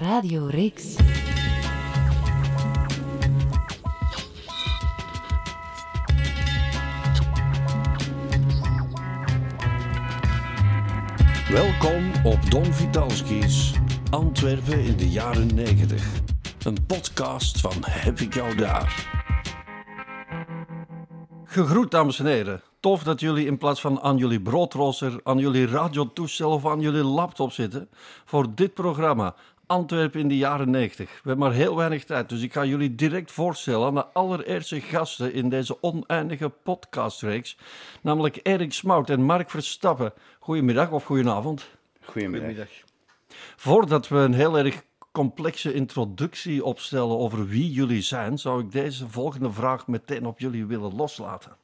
Radio Rix. Welkom op Don Vitalski's Antwerpen in de jaren 90. Een podcast van Heb ik jou daar? Gegroet dames en heren. Tof dat jullie in plaats van aan jullie broodrooster, aan jullie radiotoestel of aan jullie laptop zitten voor dit programma Antwerpen in de jaren 90. We hebben maar heel weinig tijd, dus ik ga jullie direct voorstellen aan de allereerste gasten in deze oneindige podcastreeks, namelijk Erik Smout en Mark Verstappen. Goedemiddag of goedenavond. Goedemiddag. Voordat we een heel erg complexe introductie opstellen over wie jullie zijn, zou ik deze volgende vraag meteen op jullie willen loslaten.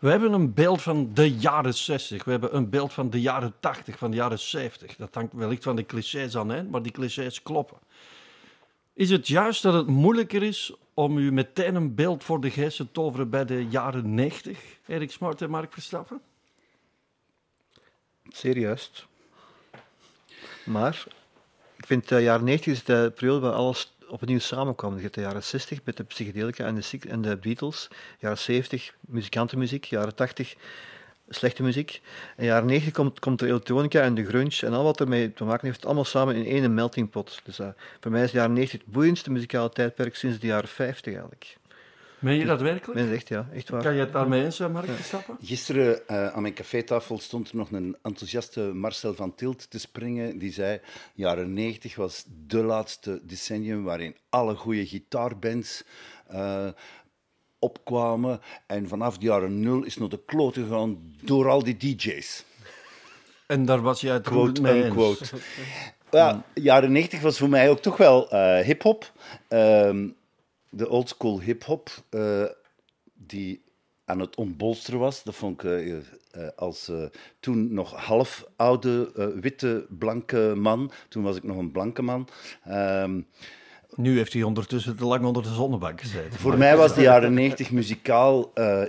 We hebben een beeld van de jaren 60, we hebben een beeld van de jaren 80, van de jaren 70. Dat hangt wellicht van de clichés aan, hè? maar die clichés kloppen. Is het juist dat het moeilijker is om u meteen een beeld voor de geest te toveren bij de jaren 90, Erik Smart en Mark Verstappen? Juist. Maar ik vind de jaren 90 is de periode waar alles opnieuw samenkwam. Je hebt de jaren 60 met de psychedelica en de, en de Beatles, jaren 70 muzikantenmuziek, jaren 80 slechte muziek. En jaren 90 komt, komt de elektronica en de grunge en al wat ermee te maken heeft, allemaal samen in één melting pot. Dus eh, voor mij is de jaren 90 het boeiendste muzikale tijdperk sinds de jaren 50 eigenlijk. Meen je dat werkelijk? Men zegt ja, echt waar. Kan je het daarmee eens zijn, Mark Verstappen? Gisteren eh, aan mijn cafétafel stond er nog een enthousiaste Marcel van Tilt te springen. Die zei, jaren 90 was de laatste decennium waarin alle goede gitaarbands eh, opkwamen. En vanaf de jaren nul is nog de klote gegaan door al die DJ's. En daar was jij het Quote goed mee eens. unquote. Ja, jaren 90 was voor mij ook toch wel eh hip-hop. Ehm, de oldschool hip-hop, eh, die aan het ontbolsteren was. Dat vond ik eh, eh, als toen nog half oude, witte, blanke man. Toen was ik nog een blanke man. Ehm, Nu heeft hij ondertussen te lang onder de zonnebank gezeten. voor mij was de jaren 90 muzikaal.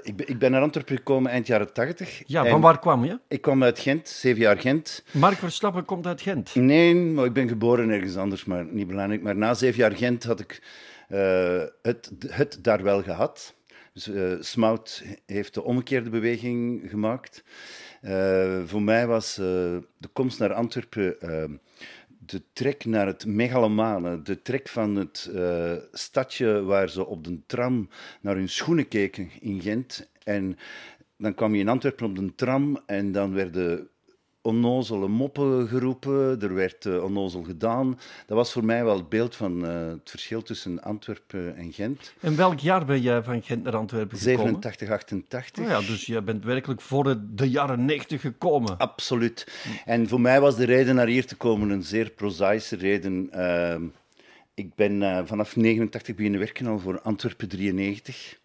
ik, ben, ik ben naar Antwerpen gekomen eind jaren 80. Ja, van waar kwam je? Ik kwam uit Gent, zeven jaar Gent. Mark Verstappen komt uit Gent. Nee, maar ik ben geboren ergens anders, maar niet belangrijk. Maar na zeven jaar Gent had ik het, het daar wel gehad. Dus eh, Smout heeft de omgekeerde beweging gemaakt. Eh, voor mij was eh, de komst naar Antwerpen eh, de trek naar het megalomane, de trek van het eh, stadje waar ze op de tram naar hun schoenen keken in Gent. En dan kwam je in Antwerpen op de tram en dan werden onnozele moppen geroepen, er werd eh, onnozel gedaan. Dat was voor mij wel het beeld van eh, het verschil tussen Antwerpen en Gent. In welk jaar ben jij van Gent naar Antwerpen gekomen? 87, 88. Oh ja, dus jij bent werkelijk voor de, jaren 90 gekomen. Absoluut. En voor mij was de reden naar hier te komen een zeer prozaïsche reden. Ehm, ik ben eh, vanaf 89 beginnen werken al voor Antwerpen 93.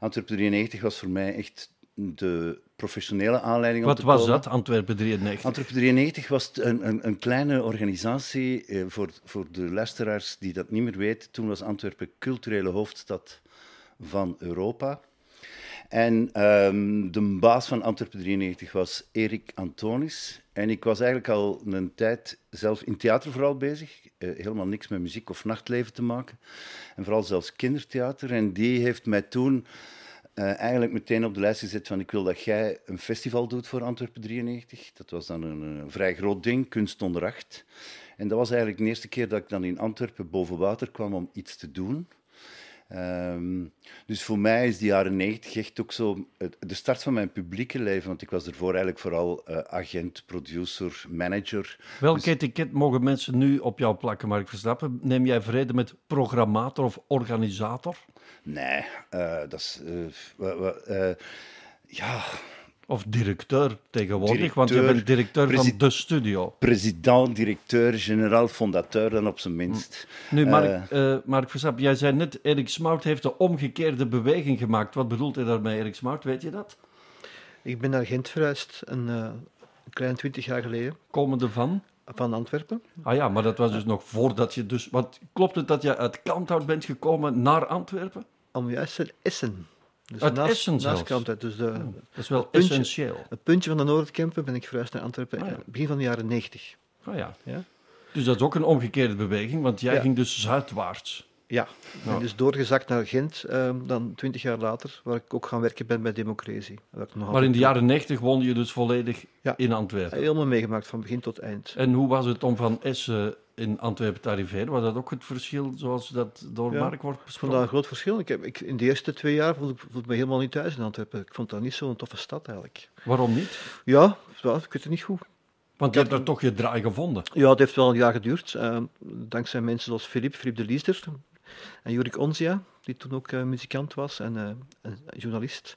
Antwerpen 93 was voor mij echt de professionele aanleiding om Wat te was dat, Antwerpen 93? Antwerpen 93 was een, een, een kleine organisatie. eh, voor, voor de luisteraars die dat niet meer weten, toen was Antwerpen culturele hoofdstad van Europa. En ehm, de baas van Antwerpen 93 was Erik Antonis. En ik was eigenlijk al een tijd zelf in theater vooral bezig. Eh, helemaal niks met muziek of nachtleven te maken. En vooral zelfs kindertheater. En die heeft mij toen eh, eigenlijk meteen op de lijst gezet van ik wil dat jij een festival doet voor Antwerpen 93. Dat was dan een, eh, vrij groot ding, Kunst onder acht. En dat was eigenlijk de eerste keer dat ik dan in Antwerpen boven water kwam om iets te doen. Ehm, dus voor mij is de jaren 90 echt ook zo het- de start van mijn publieke leven. Want ik was ervoor eigenlijk vooral eh, agent, producer, manager. Welk Dus- etiket mogen mensen nu op jou plakken, Mark Verstappen? Neem jij vrede met programmator of organisator? Nee, eh, dat is. eh, ja, Of directeur tegenwoordig, want je bent directeur van de studio. president, directeur, generaal, fondateur dan op zijn minst. Nu, Mark, eh, Mark Verstappen, jij zei net, Erik Smout heeft de omgekeerde beweging gemaakt. Wat bedoelt hij daarmee, Erik Smout? Weet je dat? Ik ben naar Gent verhuisd een, eh, een klein twintig jaar geleden, Komende van? van Antwerpen. Ah ja, maar dat was dus nog voordat je dus... Want klopt het dat je uit Kanthout bent gekomen naar Antwerpen? Om juist te Essen. Dus Uit naast, Essen naast. Dus de, Dat is wel puntje- essentieel. het puntje van de Noordkempen ben ik verhuisd naar Antwerpen ja. eh, begin van de jaren 90. Ah ja. Ja? Dus dat is ook een omgekeerde beweging, want jij ging dus zuidwaarts. Ja, Ja. dus doorgezakt naar Gent, ehm, dan twintig jaar later, waar ik ook gaan werken ben bij Democratie. Waar ik nog Maar in de jaren 90 woonde je dus volledig in Antwerpen. Helemaal meegemaakt, van begin tot eind. En hoe was het om van Essen in Antwerpen arriveren? Was dat ook het verschil zoals dat door Ja, Mark wordt Ik vond besproken? dat een groot verschil. Ik heb, ik, in de eerste twee jaar voelde ik, voelde ik me helemaal niet thuis in Antwerpen. Ik vond dat niet zo'n toffe stad eigenlijk. Waarom niet? Ja, ja, ik weet het niet goed. Want je hebt er toch je draai gevonden. Ja, het heeft wel een jaar geduurd. eh, dankzij mensen zoals Philippe, Philippe de Liesder en Jurik Onzia, die toen ook eh, muzikant was en, eh, journalist.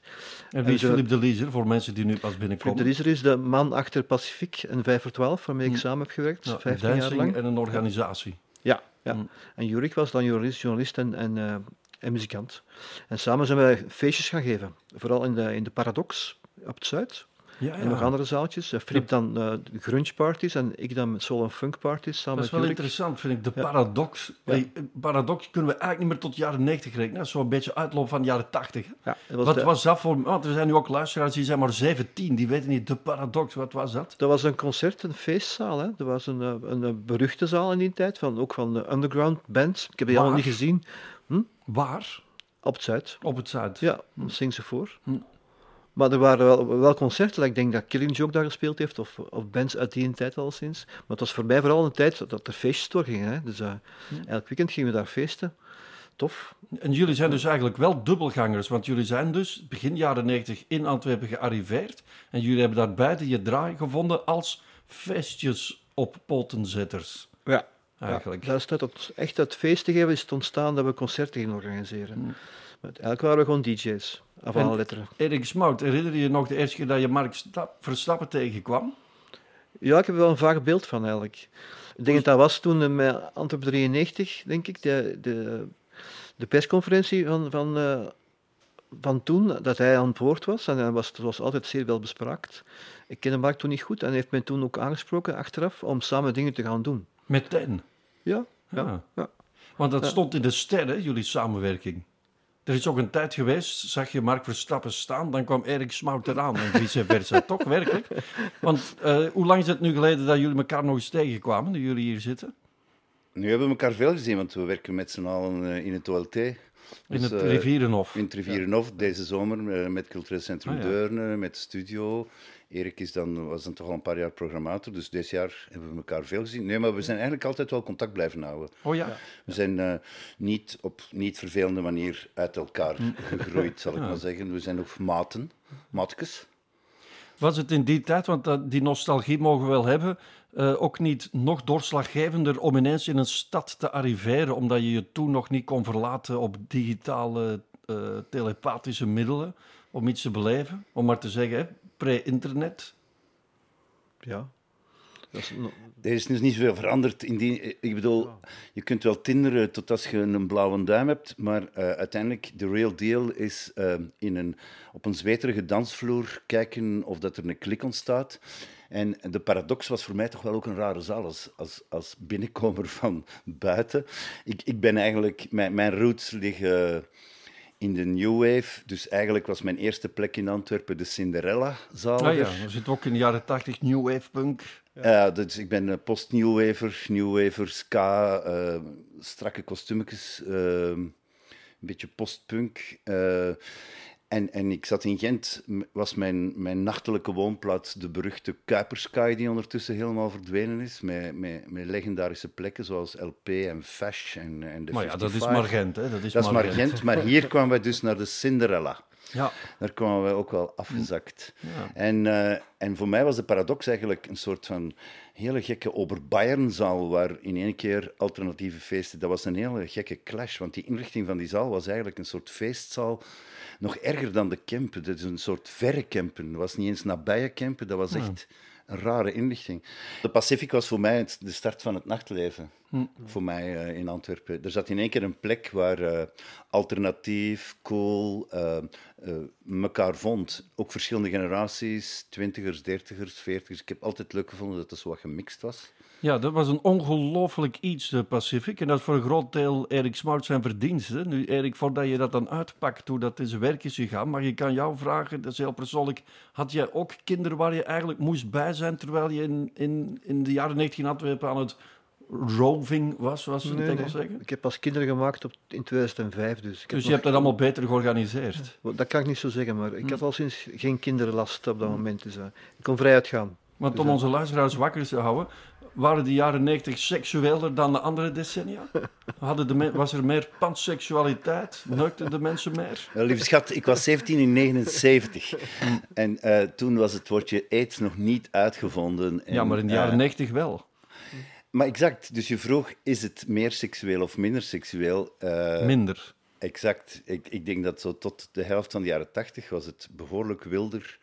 En wie is Philippe de Liezer, voor mensen die nu pas Philippe de binnenkomen? Liesder is de man achter Pacific en 5 voor 12, waarmee ik Hm. samen heb gewerkt, Ja, 15 jaar lang. en een organisatie. Ja, ja. Hm. En Jurik was dan journalist, journalist en, en, eh, en muzikant. En samen zijn wij feestjes gaan geven. Vooral in de, in de Paradox op het Zuid. Ja, En nog andere zaaltjes. Uh, Filip dan eh, de grunge parties en ik dan met soul en funk parties samen Dat is wel interessant, vind ik. De paradox. Hey, paradox kunnen we eigenlijk niet meer tot de jaren 90 rekenen. Dat is zo'n beetje uitloop van de jaren 80. hè. Ja, dat was, Wat de- was dat voor... Want er zijn nu ook luisteraars die zijn maar 17. Die weten niet, de paradox, wat was dat? dat was een concert, een feestzaal. Hè. Dat was een, eh, een, eh, beruchte zaal in die tijd, van, ook van de underground bands. Ik heb die allemaal niet gezien. Waar? Op het Zuid. Op het Zuid. Ja, zing ze voor. Hm. Maar er waren wel, wel concerten, ik denk dat Killing Joke daar gespeeld heeft, of, of bands uit die tijd al sinds. Maar het was voor mij vooral een tijd dat er feestjes doorgingen. Hè. Dus eh, elk weekend gingen we daar feesten. Tof. En jullie zijn dus eigenlijk wel dubbelgangers, want jullie zijn dus begin jaren 90 in Antwerpen gearriveerd. En jullie hebben daar beide je draai gevonden als feestjes op potenzetters. Ja. Eigenlijk. Ja, dat is net het, echt uit feest te geven is het ontstaan dat we concerten gingen organiseren. Hm. Maar eigenlijk waren we gewoon DJ's, alle letteren. Erik Smout, herinner je je nog de eerste keer dat je Mark Sta- Verstappen tegenkwam? Ja, ik heb er wel een vaag beeld van eigenlijk. Ik denk dat dat was toen eh, met Antwerp 93, denk ik, de, de, de persconferentie van, van, eh, van toen, dat hij aan het woord was. En hij was zoals altijd zeer wel bespraakt. Ik kende Mark toen niet goed en hij heeft mij toen ook aangesproken achteraf om samen dingen te gaan doen. Meteen. Ja, Ja. ja, ja. Want dat Ja. stond in de sterren, jullie samenwerking. Er is ook een tijd geweest, zag je Mark Verstappen staan, dan kwam Erik Smout eraan en vice versa. Toch werkelijk? Want eh, hoe lang is het nu geleden dat jullie elkaar nog eens tegenkwamen, nu jullie hier zitten? Nu hebben we elkaar veel gezien, want we werken met z'n allen eh, in het OLT. In Dus, het eh, Rivierenhof. In het Rivierenhof deze zomer eh, met Cultureel Centrum Ah, ja. Deurne, met Studio. Erik is dan, was dan toch al een paar jaar programmator, dus dit jaar hebben we elkaar veel gezien. Nee, maar we zijn eigenlijk altijd wel contact blijven houden. Oh ja. We zijn eh, niet op niet vervelende manier uit elkaar gegroeid, zal ik Ja. maar zeggen. We zijn nog maten, matkes. Was het in die tijd, want dat, die nostalgie mogen we wel hebben, eh, ook niet nog doorslaggevender om ineens in een stad te arriveren, omdat je je toen nog niet kon verlaten op digitale eh, telepathische middelen om iets te beleven? Om maar te zeggen, hè, pre-internet. ja. Dat is no- Er is dus niet zoveel veranderd. In die, ik bedoel, je kunt wel tinderen tot als je een blauwe duim hebt, maar eh, uiteindelijk, de real deal is eh, in een, op een zweterige dansvloer kijken of dat er een klik ontstaat. En de paradox was voor mij toch wel ook een rare zaal als, als, als binnenkomer van buiten. Ik, ik ben eigenlijk, mijn, mijn roots liggen in de New Wave. Dus eigenlijk was mijn eerste plek in Antwerpen de Cinderella-zaal. Ah ja, er zit ook in de jaren 80 New Wave Punk. Ja, dus ik ben eh, post-New Waver, New Waver, ska, eh, strakke kostuumjes, eh, een beetje postpunk. En, en ik zat in Gent, was mijn, mijn nachtelijke woonplaats de beruchte Kuipersky, die ondertussen helemaal verdwenen is, met, met, met legendarische plekken zoals LP en Fash en, en de Maar ja, dat is 55. maar Gent, hè. Dat is, Dat is maar maar Gent, maar hier kwamen wij dus naar de Cinderella. Ja. Daar kwamen wij ook wel afgezakt. Ja. En, eh, en voor mij was de paradox eigenlijk een soort van hele gekke Ober-Bayern-zaal, waar in één keer alternatieve feesten... Dat was een hele gekke clash, want die inrichting van die zaal was eigenlijk een soort feestzaal. Nog erger dan de Kempen. Dat is een soort verre Kempen. Dat was niet eens nabije Kempen, dat was echt een rare inrichting. De Pacific was voor mij de start van het nachtleven. Voor mij eh, in Antwerpen. Er zat in één keer een plek waar eh, alternatief, cool, eh eh, elkaar vond. Ook verschillende generaties, twintigers, dertigers, veertigers. Ik heb altijd leuk gevonden dat het zo wat gemixt was. ja, dat was een ongelooflijk iets, de Pacific. En dat is voor een groot deel Erik Smout zijn verdienste. Nu, Erik, voordat je dat dan uitpakt, hoe dat in zijn werk is gegaan, mag ik aan jou vragen, dat is heel persoonlijk, had jij ook kinderen waar je eigenlijk moest bij zijn, terwijl je in, in, in de jaren 19 in Antwerpen aan het roving was, zoals ze in Nee, Engels nee. zeggen. Ik heb pas kinderen gemaakt op, in 2005, dus... Ik heb Dus je nog- hebt dat allemaal beter georganiseerd. Dat kan ik niet zo zeggen, maar ik Hm. had al sinds geen kinderlast op dat moment, dus eh, ik kon vrij uitgaan. Want Dus om onze luisteraars wakker te houden, waren de jaren 90 seksueler dan de andere decennia? Hadden de men- was er meer panseksualiteit? Neukten de mensen meer? Wel, lieve schat, ik was 17 in 79. en eh, toen was het woordje aids nog niet uitgevonden. En, Ja, maar in de jaren eh, 90 wel. Maar exact, dus je vroeg, is het meer seksueel of minder seksueel? Eh, Minder. Exact. Ik, ik denk dat zo tot de helft van de jaren 80 was het behoorlijk wilder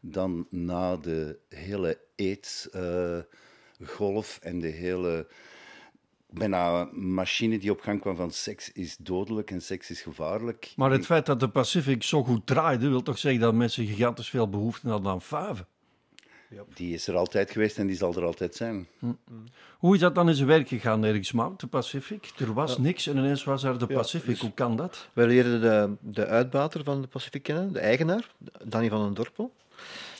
dan na de hele AIDS-golf en de hele bijna machine die op gang kwam van seks is dodelijk en seks is gevaarlijk. Maar het feit dat de Pacific zo goed draaide, wil toch zeggen dat mensen gigantisch veel behoefte hadden aan faven. Die is er altijd geweest en die zal er altijd zijn. Hoe is dat dan in zijn werk gegaan, Erik Smout, de Pacific? Er was niks en ineens was er de Ja, Pacific. dus- Hoe kan dat? Wij leerden de, de uitbater van de Pacific kennen, de eigenaar, Danny van den Dorpel.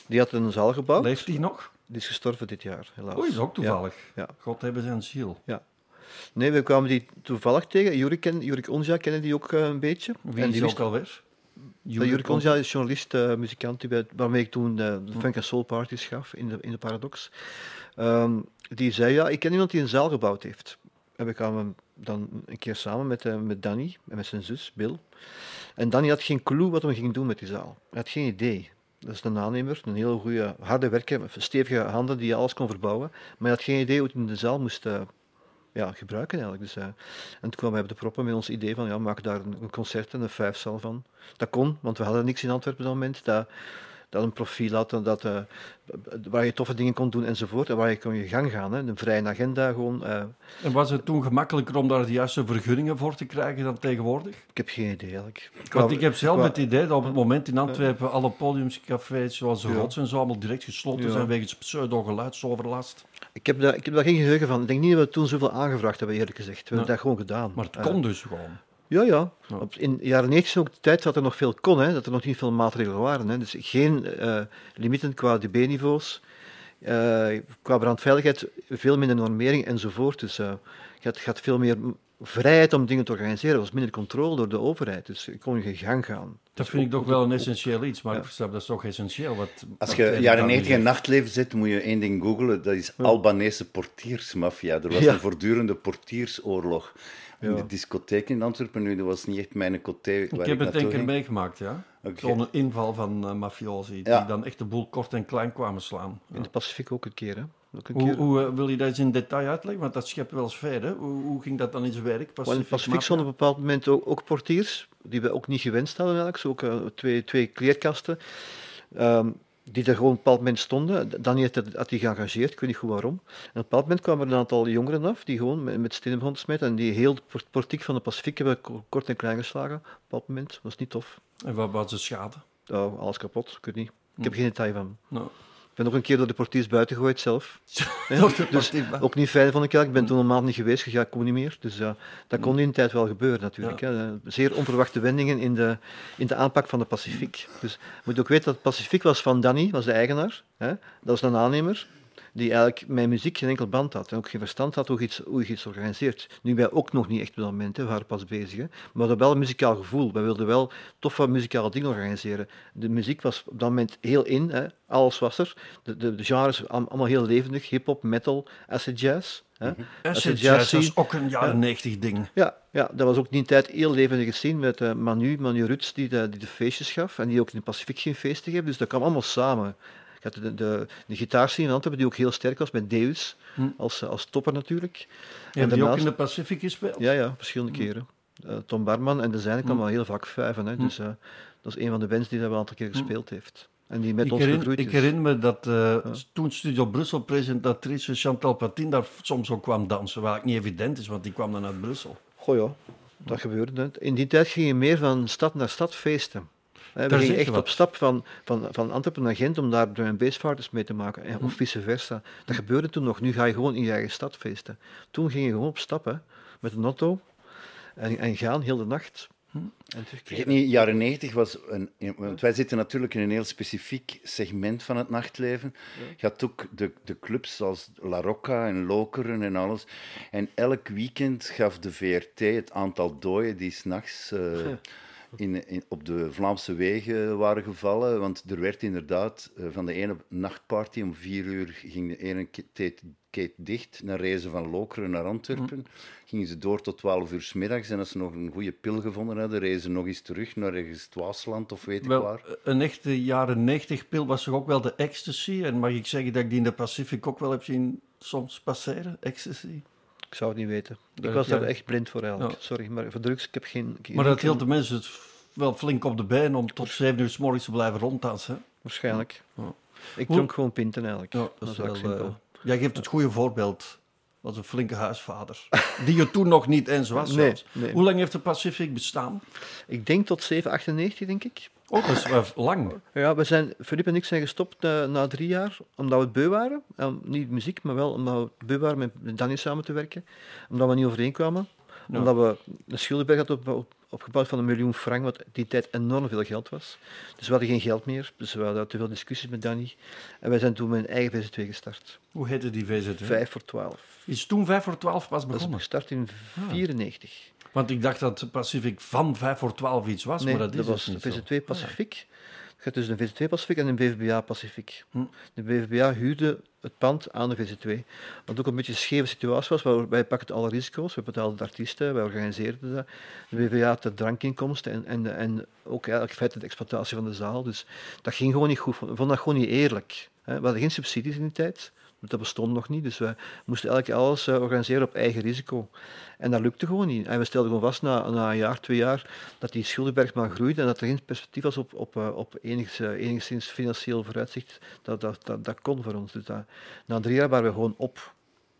Die had een zaal gebouwd. Leeft hij nog? Die is gestorven dit jaar, helaas. Oei, dat is ook toevallig. Ja. God hebben zijn ziel. Nee, we kwamen die toevallig tegen. Jurik, ken, Jurik Onja kennen die ook eh, een beetje. Wie en is die ook alweer? Dat Jurik Onja is journalist, eh, muzikant, die bij, waarmee ik toen de, de funk en soul parties gaf in de, in de Paradox. Ehm, die zei, ja, ik ken iemand die een zaal gebouwd heeft. En we kwamen dan een keer samen met, eh, met Danny en met zijn zus, Bill. En Danny had geen clue wat hij ging doen met die zaal. Hij had geen idee. Dat is een aannemer, een hele goede, harde werker, stevige handen die alles kon verbouwen. Maar hij had geen idee hoe hij in de zaal moest eh, ja, gebruiken eigenlijk. Dus, eh, en toen kwamen op de proppen met ons idee van, ja, maak daar een, concert en een vijfzaal van. Dat kon, want we hadden niks in Antwerpen op dat moment. Dat, dat een profiel had, dat, eh, waar je toffe dingen kon doen enzovoort. En waar je kon je gang gaan. Hè. Een vrije agenda gewoon. eh, En was het toen gemakkelijker om daar de juiste vergunningen voor te krijgen dan tegenwoordig? ik heb geen idee eigenlijk. Want ik heb zelf qua- het idee dat op het moment in Antwerpen alle podiumscafés zoals de Ja. Rots en zo allemaal direct gesloten Ja. zijn wegens pseudo-geluidsoverlast. Ik heb, daar, ik heb daar geen geheugen van. Ik denk niet dat we toen zoveel aangevraagd hebben, eerlijk gezegd. We hebben dat gewoon gedaan. Maar het Eh, kon dus gewoon. Ja, ja. In de jaren 90 ook de tijd dat er nog veel kon, hè, dat er nog niet veel maatregelen waren. Hè. Dus geen eh, limieten qua dB-niveaus, eh, qua brandveiligheid, veel minder normering enzovoort. Dus eh, je, had, je had veel meer vrijheid om dingen te organiseren. Er was minder controle door de overheid, dus je kon je gang gaan. Dat vind ik toch wel een essentieel iets, maar Ja. ik snap, dat is toch essentieel. Wat, Als wat je jaren aan 90 en zegt. nachtleven zit, moet je één ding googlen. Dat is Albanese portiersmafia. Er was Ja. een voortdurende portiersoorlog in de discotheek in Antwerpen. Nu, dat was niet echt mijn coté waar Ik ik, heb het naartoe één keer meegemaakt, ja. Oké. Zo'n inval van eh mafiosi, Ja. die dan echt de boel kort en klein kwamen slaan. Ja. In de Pacific ook een keer. Hè. Hoe, hoe eh, wil je dat eens in detail uitleggen? Want dat schept wel sfeer, hè? Hoe, hoe ging dat dan in zijn werk? Pacific Mafia? stonden op een bepaald moment ook, ook portiers, die we ook niet gewenst hadden eigenlijk. Zo ook eh, twee, twee kleerkasten, ehm, die er gewoon op een bepaald moment stonden. Danny had, die geëngageerd, ik weet niet goed waarom. En op een bepaald moment kwamen er een aantal jongeren af, die gewoon met, met stenen begonnen te smijten. En die heel portiek van de Pacific hebben ko- kort en klein geslagen. Op een bepaald moment, dat was niet tof. En wat was de schade? Oh, alles kapot, ik weet niet. Ik heb Hm. geen detail van. Nou, Ik ben nog een keer door de portiers buiten gegooid zelf. De dus ook niet fijn vond ik eigenlijk. Ik ben toen een maand niet geweest, ja, ik kom niet meer. Dus ja, dat kon in die tijd wel gebeuren natuurlijk. Hè. Zeer onverwachte wendingen in de, in de aanpak van de Pacific. Dus je moet ook weten dat het Pacific was van Danny, was de eigenaar. Hè. Dat was een aannemer die eigenlijk met muziek geen enkel band had en ook geen verstand had hoe je iets, hoe je iets organiseert. Nu, wij ook nog niet echt op dat moment, hè, we waren pas bezig. Hè. Maar we hadden wel een muzikaal gevoel. Wij wilden wel toffe muzikale dingen organiseren. De muziek was op dat moment heel in, hè. alles was er. De, de, de genres allemaal heel levendig, hip-hop, metal, acid jazz. Hè. Acid Acid jazz, ook een jaren Ja. 90 ding. Ja, ja, dat was ook in die tijd heel levendig gezien met eh, Manu, Manu Ruts, die de, die de feestjes gaf en die ook in de Pacific ging feesten geven. Dus dat kwam allemaal samen. Je had de, de, de gitaarscene in Antwerpen, die ook heel sterk was, met Deus Hm. als, eh, als topper natuurlijk. Hebben die ook in de Pacific gespeeld? Ja, ja, verschillende keren. Eh, Tom Barman en de zijne Hm. kwamen wel heel vaak vijven. Hè, dus eh, dat is een van de bands die dat wel een aantal keer gespeeld heeft. En die met ik, ons herinner, ik herinner me dat toen Studio Brussel presentatrice Chantal Patin daar soms ook kwam dansen, wat eigenlijk niet evident is, want die kwam dan uit Brussel. Goh ja, dat gebeurde. In die tijd ging je meer van stad naar stad feesten. Hè, We Daar gingen echt wat. op stap van, van, van Antwerpen naar Gent om daar drum and bassparties mee te maken. En, Hm. of vice versa. Dat gebeurde toen nog. Nu ga je gewoon in je eigen stad feesten. Toen ging je gewoon op stap hè, met een auto en, en gaan heel de nacht. Vergeet Turkije. niet, jaren 90 was een, want wij zitten natuurlijk in een heel specifiek segment van het nachtleven. Je had ook de, de clubs zoals La Rocca en Lokeren en alles. En elk weekend gaf de VRT het aantal doden die s'nachts eh in, in, op de Vlaamse wegen waren gevallen. Want er werd inderdaad eh, van de ene nachtparty om vier uur ging de ene gate dicht. Dan reizen ze van Lokeren naar Antwerpen. Gingen ze door tot 12 uur s middags. En als ze nog een goede pil gevonden hadden, reizen ze nog eens terug naar ergens het Waasland of weet ik waar. een echte jaren 90 pil was toch ook wel de ecstasy? En mag ik zeggen dat ik die in de Pacific ook wel heb zien soms passeren? Ecstasy. Ik zou het niet weten. Ik was daar echt blind voor eigenlijk. Sorry, maar voor drugs, ik heb geen... geen Maar dat hield de mensen het wel flink op de been om tot 7 uur s morgens te blijven ronddansen. Waarschijnlijk. Ja. Ik Hoe- dronk gewoon pinten eigenlijk. Ja, dat dat is wel, simpel. eh, jij geeft het goede voorbeeld. Was een flinke huisvader. Die je toen nog niet eens was. Nee. Hoe lang heeft de Pacific bestaan? Ik denk tot 798, denk ik. Oh, dat is wel lang. Ja, we zijn, Philippe en ik zijn gestopt na, na drie jaar, omdat we het beu waren. En niet muziek, maar wel omdat we beu waren met Danny samen te werken. Omdat we niet overeenkwamen. Ja. Omdat we een schuldenberg hadden op, op- opgebouwd van een miljoen frank, wat die tijd enorm veel geld was. Dus we hadden geen geld meer. Dus we hadden te veel discussies met Danny. En wij zijn toen met een eigen VZ2 gestart. Hoe heette die VZW? Vijf voor twaalf. Is toen 5 voor 12 pas Dat is begonnen? gestart in 94. Want ik dacht dat de Pacific van 5 voor 12 iets was, Nee, maar dat is was dus niet de zo. VZ2 Pacific. Het gaat tussen de VZ2 Pacific en de BVBA Pacific. Hm. De BVBA huurde het pand aan de VZ2. Wat ook een beetje een scheve situatie was, waar wij pakten alle risico's. We betaalden de artiesten, wij organiseerden dat. De BVBA had de drankinkomsten en, en, en ook eigenlijk feitelijk de exploitatie van de zaal. Dus dat ging gewoon niet goed. We vonden dat gewoon niet eerlijk. We hadden geen subsidies in die tijd. Dat bestond nog niet, dus we moesten eigenlijk alles eh, organiseren op eigen risico. En dat lukte gewoon niet. En we stelden gewoon vast na, na een jaar, twee jaar, dat die schuldenberg maar groeide en dat er geen perspectief was op, op, eh, op eh, enigszins financieel vooruitzicht. Dat, dat, dat, dat kon voor ons. Dus dat, na drie jaar waren we gewoon op.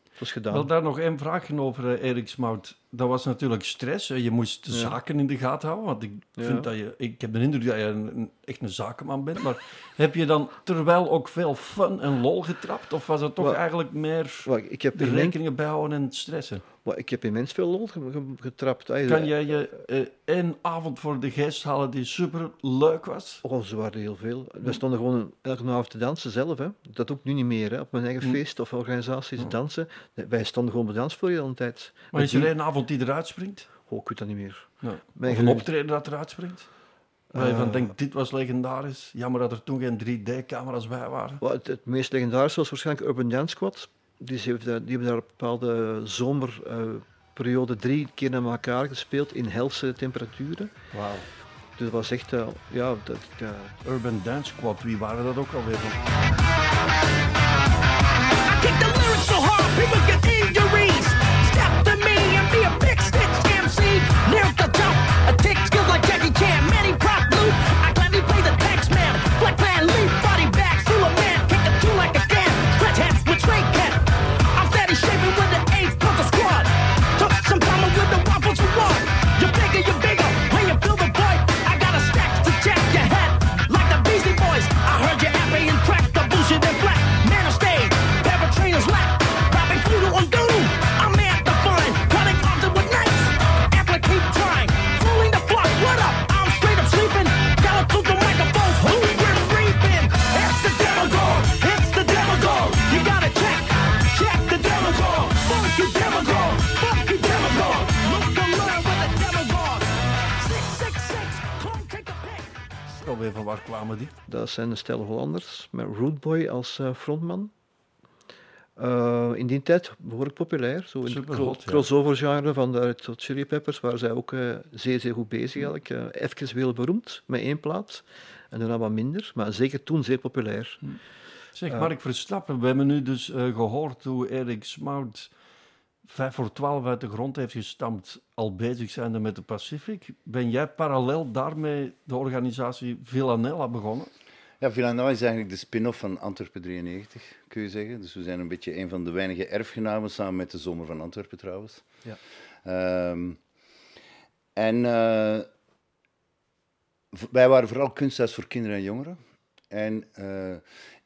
Dat was gedaan. Wel, daar nog één vraag over, Erik Smout. Dat was natuurlijk stress. Je moest de Ja. zaken in de gaten houden. Want ik, Ja. vind dat je, ik heb de indruk dat je een, echt een zakenman bent. Maar heb je dan terwijl ook veel fun en lol getrapt? Of was het toch eigenlijk meer Wacht, ik, heb de rekeningen bijhouden en stressen? wacht, ik heb immens veel lol ge- ge- getrapt. Kan jij je eh, één avond voor de geest halen die super leuk was? Oh, ze waren heel veel. We stonden gewoon elke avond te dansen zelf. Hè. Dat doe ik nu niet meer. Hè. Op mijn eigen Hm. feest of organisaties dansen. Wij stonden gewoon op de dansvloer de hele tijd. Maar is er één avond die eruit springt? Oh, ik weet dat niet meer. Ja. Mijn Of een optreden dat eruit springt? Waar je van Eh. denkt, dit was legendarisch. Jammer dat er toen geen 3D-camera's bij waren. Het, het meest legendarische was waarschijnlijk Urban Dance Squad. Die, heeft, die hebben daar op een bepaalde zomerperiode drie keer naar elkaar gespeeld in helse temperaturen. Wauw. Dus dat was echt, eh, ja, dat, Urban Dance Squad, wie waren dat ook alweer van? I kick the lyrics so hard, people get injuries. Waar kwamen die? dat zijn een stel Hollanders met Root Boy als eh, frontman. Eh, in die tijd behoorlijk populair. Zo in het Superhot, cro- ja. crossover genre van de Red Hot Chili Peppers waren zij ook eh, zeer, zeer goed bezig eigenlijk. Eh even wereldberoemd met één plaat en daarna wat minder, maar zeker toen zeer populair. Zeg, Ja. Mark Verstappen, we hebben nu dus eh, gehoord hoe Erik Smout 5 voor 12 uit de grond heeft gestampt, al bezig zijnde met de Pacific. Ben jij parallel daarmee de organisatie Villanella begonnen? Ja, Villanova is eigenlijk de spin-off van Antwerpen 93, kun je zeggen. Dus we zijn een beetje een van de weinige erfgenamen, samen met de Zomer van Antwerpen trouwens. Ja. Ehm, en eh, wij waren vooral kunsthuis voor kinderen en jongeren. En eh,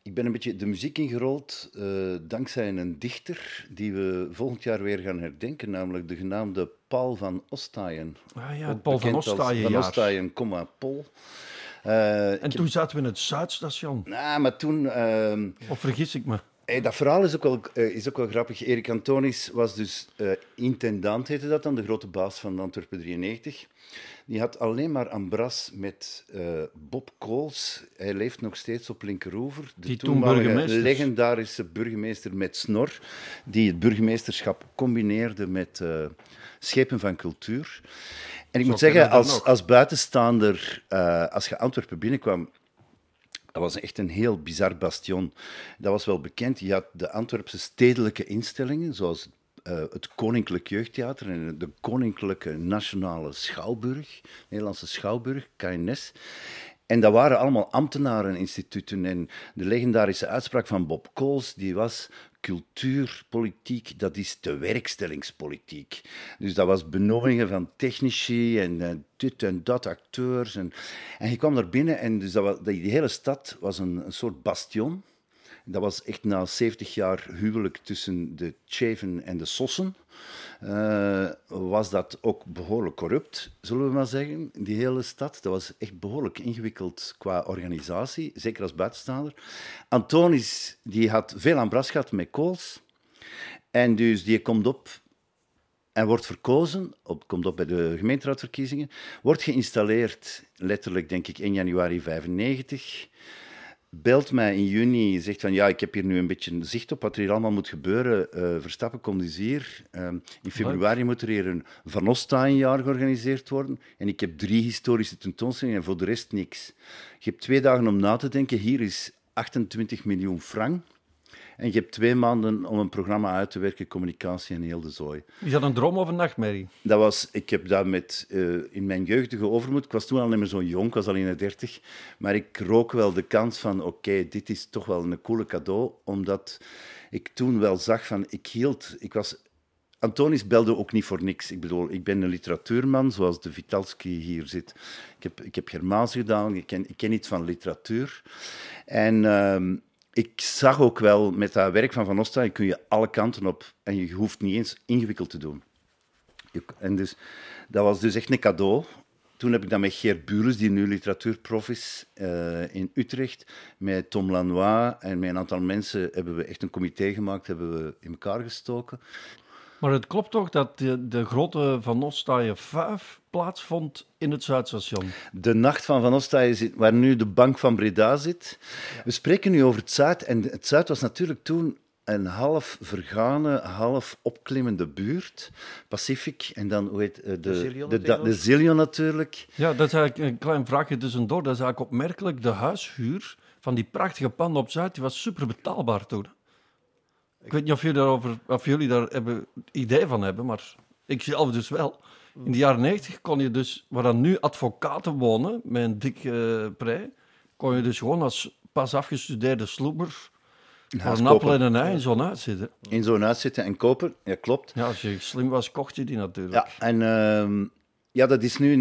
ik ben een beetje de muziek ingerold eh, dankzij een dichter die we volgend jaar weer gaan herdenken, namelijk de genaamde Paul van Ostaaien. Ah ja, Paul van Ostaaien Van. Ostaaien, comma, Pol. Eh, ik En toen zaten we in het Zuidstation. Nou, maar toen... ehm, Of vergis ik me? Hey, dat verhaal is ook, wel, eh, is ook wel grappig. Erik Antonis was dus eh, intendant, heette dat dan, de grote baas van Antwerpen 93. Die had alleen maar ambras met eh, Bob Kools. Hij leeft nog steeds op Linkeroever. De Die toen toenmalige legendarische burgemeester met snor, die het burgemeesterschap combineerde met eh, schepen van cultuur. En ik Zo moet zeggen, als, als buitenstaander, eh, als je Antwerpen binnenkwam, dat was echt een heel bizar bastion. Dat was wel bekend. Je had de Antwerpse stedelijke instellingen, zoals eh, het Koninklijk Jeugdtheater en de Koninklijke Nationale Schouwburg, Nederlandse Schouwburg, KNS. En dat waren allemaal ambtenareninstituten. En de legendarische uitspraak van Bob Kools, die was cultuurpolitiek, dat is de werkstellingspolitiek. Dus dat was benoemingen van technici en eh, dit en dat, acteurs. En, en je kwam daar binnen en dus dat die hele stad was een, een soort bastion. Dat was echt na 70 jaar huwelijk tussen de Tjeven en de Sossen. eh, was dat ook behoorlijk corrupt, zullen we maar zeggen, die hele stad. Dat was echt behoorlijk ingewikkeld qua organisatie, zeker als buitenstaander. Antonis die had veel aan bras gehad met Kools. En dus die komt op en wordt verkozen, komt op bij de gemeenteraadsverkiezingen, wordt geïnstalleerd, letterlijk denk ik 1 januari 95 belt mij in juni, zegt van ja, ik heb hier nu een beetje zicht op wat er hier allemaal moet gebeuren. Eh, Verstappen komt dus hier. Ehm, in februari moet er hier een Van Ostaaien-jaar georganiseerd worden. En ik heb drie historische tentoonstellingen en voor de rest niks. Je hebt twee dagen om na te denken. Hier is 28 miljoen frank. En je hebt twee maanden om een programma uit te werken, communicatie en heel de zooi. Is dat een droom of een nachtmerrie? Dat was, ik heb dat met, eh, in mijn jeugdige overmoed, ik was toen al niet meer zo jong, ik was al in de dertig, maar ik rook wel de kans van, oké, dit is toch wel een coole cadeau, omdat ik toen wel zag van, ik hield, ik was... Antonis belde ook niet voor niks. Ik bedoel, ik ben een literatuurman, zoals de Vitalski hier zit. Ik heb, ik heb Germaans gedaan, ik ken, ik ken iets van literatuur. En ehm, ik zag ook wel, met dat werk van Van Ostaaien kun je alle kanten op en je hoeft niet eens ingewikkeld te doen. En dus, dat was dus echt een cadeau. Toen heb ik dat met Geert Buurens, die nu literatuurprof is eh, in Utrecht, met Tom Lanois en met een aantal mensen hebben we echt een comité gemaakt, hebben we in elkaar gestoken. Maar het klopt toch dat de, de grote Van Ostaaien 5 plaatsvond in het Zuidstation? De nacht van Van Ostaaien, zit- waar nu de bank van Breda zit. We spreken nu over het Zuid. En het Zuid was natuurlijk toen een half vergane, half opklimmende buurt. Pacific en dan, hoe heet eh, de, Zillion de, de, tegenover? de Zillion natuurlijk. Ja, dat is eigenlijk een klein vraagje tussendoor. Dat is eigenlijk opmerkelijk. De huishuur van die prachtige panden op Zuid die was super betaalbaar toen. Ik weet niet of jullie, daarover, of jullie daar hebben, idee van hebben, maar ik zelf dus wel. In de jaren 90 kon je dus, waar dan nu advocaten wonen, met een dikke prei, kon je dus gewoon als pas afgestudeerde sloeber voor huis een appel en een ei in zo'n huis zitten. In zo'n huis zitten en kopen. Ja, klopt. Ja, als je slim was, kocht je die natuurlijk. Ja, en ehm, ja, dat is nu.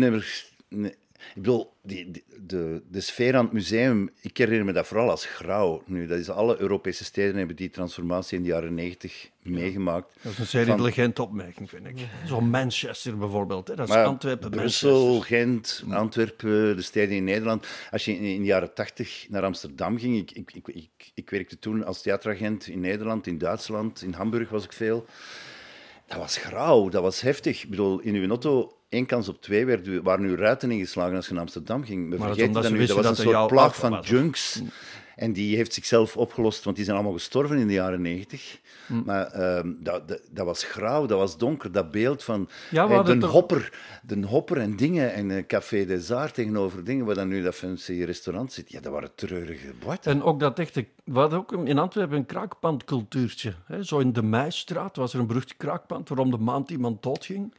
Ik bedoel, die, die- de, de sfeer aan het museum, ik herinner me dat vooral als grauw. Nu, dat is alle Europese steden hebben die transformatie in de jaren 90 meegemaakt. Dat is een zeer Van- intelligente opmerking, vind ik. Zo'n Manchester bijvoorbeeld. Hè. Dat is Maar Antwerpen, Brussel, Manchester. Gent, Antwerpen, de steden in Nederland. Als je in, in de jaren 80 naar Amsterdam ging, ik, ik, ik, ik, ik werkte toen als theateragent in Nederland, in Duitsland, in Hamburg was ik veel. Dat was grauw, dat was heftig. Ik bedoel, in uw auto één kans op twee werd, waren uw ruiten ingeslagen als je naar Amsterdam ging. We Maar dat vergeten dat nu, dat was een dat soort er jouw plaag van junks. En die heeft zichzelf opgelost, want die zijn allemaal gestorven in de jaren negentig. Hm. Maar ehm, dat, dat, dat was grauw, dat was donker. Dat beeld van Ja, eh, de, toch- hopper, de hopper en dingen en eh, Café des Arts tegenover dingen, waar dan nu dat fancy restaurant zit. Ja, dat waren treurige boiten. En ook dat echte... We hadden ook in Antwerpen een kraakpandcultuurtje. Hè. Zo in de Meistraat was er een berucht kraakpand waarom de maand iemand doodging.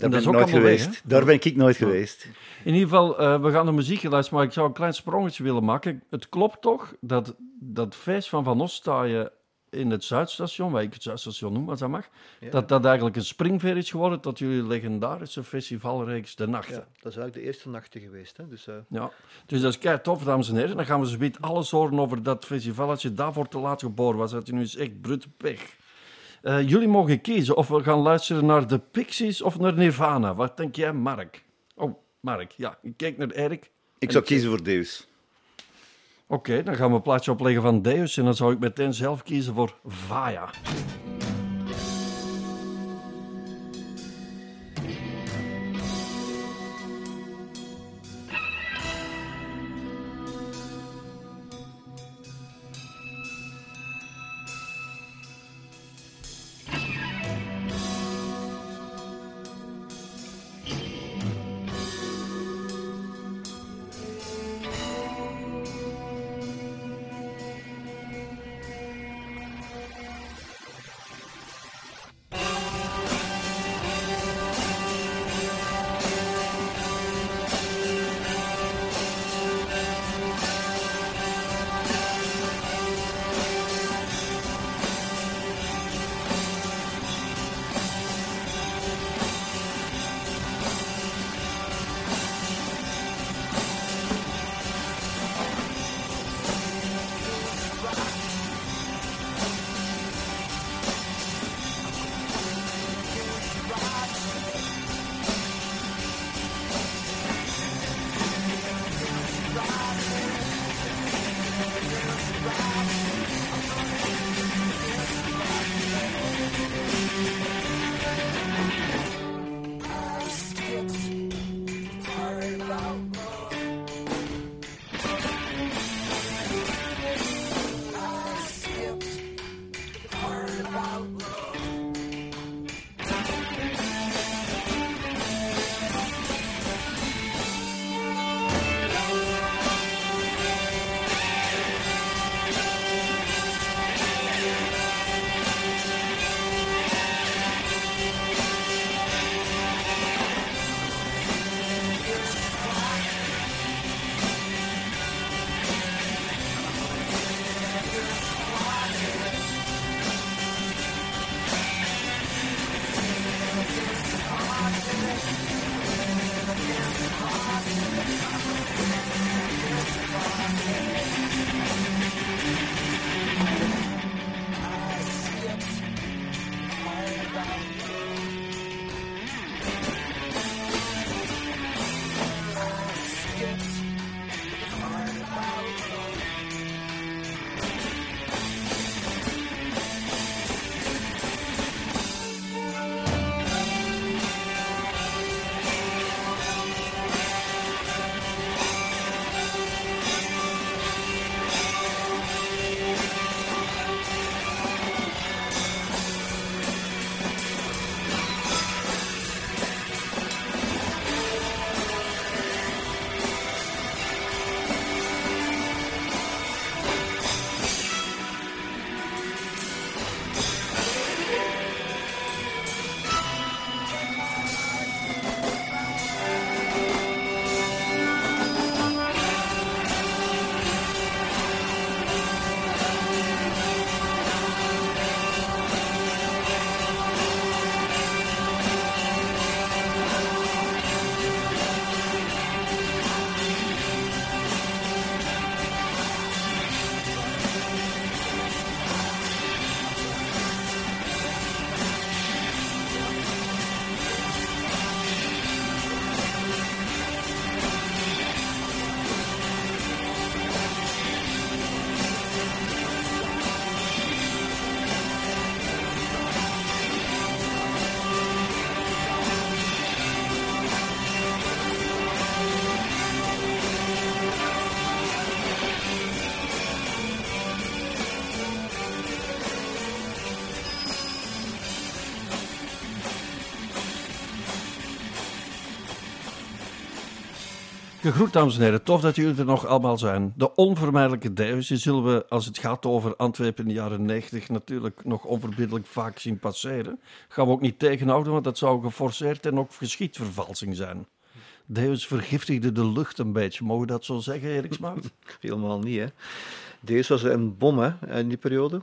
Daar En ben dat ik is ook nooit weg, geweest. Daar ben ik nooit geweest. In ieder geval, eh, we gaan de muziek luisteren, maar ik zou een klein sprongetje willen maken. Het klopt toch dat dat feest van Van Ostaaien in het Zuidstation, waar ik het Zuidstation noem, als dat mag, dat dat eigenlijk een springveer is geworden tot jullie legendarische festivalreeks De Nachten. Ja, dat is eigenlijk de eerste nachten geweest. Hè. Dus, eh, Ja, dus dat is kei tof, dames en heren. Dan gaan we zo meteen alles horen over dat festival. Als je daarvoor te laat geboren was, had je nu eens echt brute pech. Eh, jullie mogen kiezen of we gaan luisteren naar de Pixies of naar Nirvana. Wat denk jij, Mark? Oh, Mark, ja. Ik kijk naar Erik. Ik zou kiezen voor Deus. Oké, dan gaan we een plaatje opleggen van Deus en dan zou ik meteen zelf kiezen voor Vaya. Gegroet, dames en heren. Tof dat jullie er nog allemaal zijn. De onvermijdelijke Deus, die zullen we, als het gaat over Antwerpen in de jaren 90, natuurlijk nog onverbiddelijk vaak zien passeren. Gaan we ook niet tegenhouden, want dat zou geforceerd en ook geschiedvervalsing zijn. Deus vergiftigde de lucht een beetje. Mogen we dat zo zeggen, Erik Smaat? Helemaal niet, hè. Deze was een bom hè, in die periode.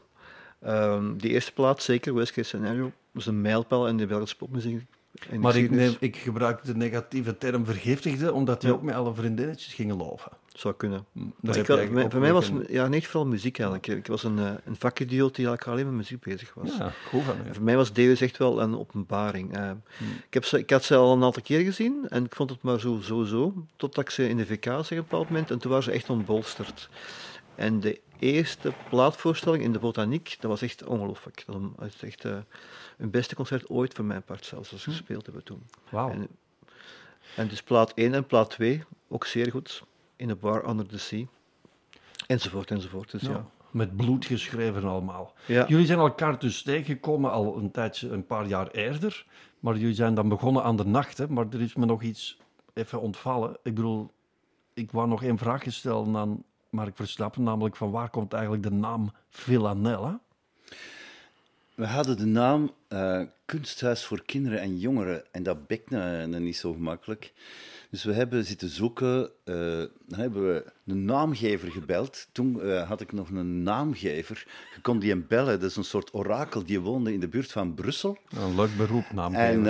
Ehm, die eerste plaat, zeker, Worst Case Scenario, was een mijlpaal in de Belgische popmuziek. Maar ik, geschiedenis. neem, ik gebruik de negatieve term vergiftigde, omdat die Ja. ook met alle vriendinnetjes gingen loven. Zou kunnen. Daar Dus heb ik had- voor mij was ja, niet vooral muziek eigenlijk. Ik was een, eh, een vakidioot die eigenlijk alleen met muziek bezig was. Ja, goed van. Voor mij was Davis echt wel een openbaring. Eh, ik, heb ze, ik had ze al een aantal keer gezien en ik vond het maar zo, zo, zo. Totdat ik ze in de VK zag op een bepaald moment en toen waren ze echt ontbolsterd. En de eerste plaatvoorstelling in de Botaniek, dat was echt ongelooflijk. Dat was- echt eh hun beste concert ooit voor mijn part zelfs, als ze gespeeld hebben toen. Wauw. En, en dus plaat 1 en plaat 2, ook zeer goed. In a bar under the sea. Enzovoort, enzovoort. Dus ja. Ja, Met bloed geschreven allemaal. Ja. Jullie zijn elkaar dus tegengekomen al een tijdje, een paar jaar eerder. Maar jullie zijn dan begonnen aan de nacht. Hè? Maar er is me nog iets even ontvallen. Ik bedoel, ik wou nog één vraag stellen aan Mark Verstappen. Namelijk van waar komt eigenlijk de naam Villanella? We hadden de naam eh, Kunsthuis voor Kinderen en Jongeren en dat bekt nou, nou niet zo gemakkelijk. Dus we hebben zitten zoeken, eh, dan hebben we een naamgever gebeld. Toen eh, had ik nog een naamgever. Je kon die hem bellen, dat is een soort orakel, die woonde in de buurt van Brussel. Een leuk beroep, naam. En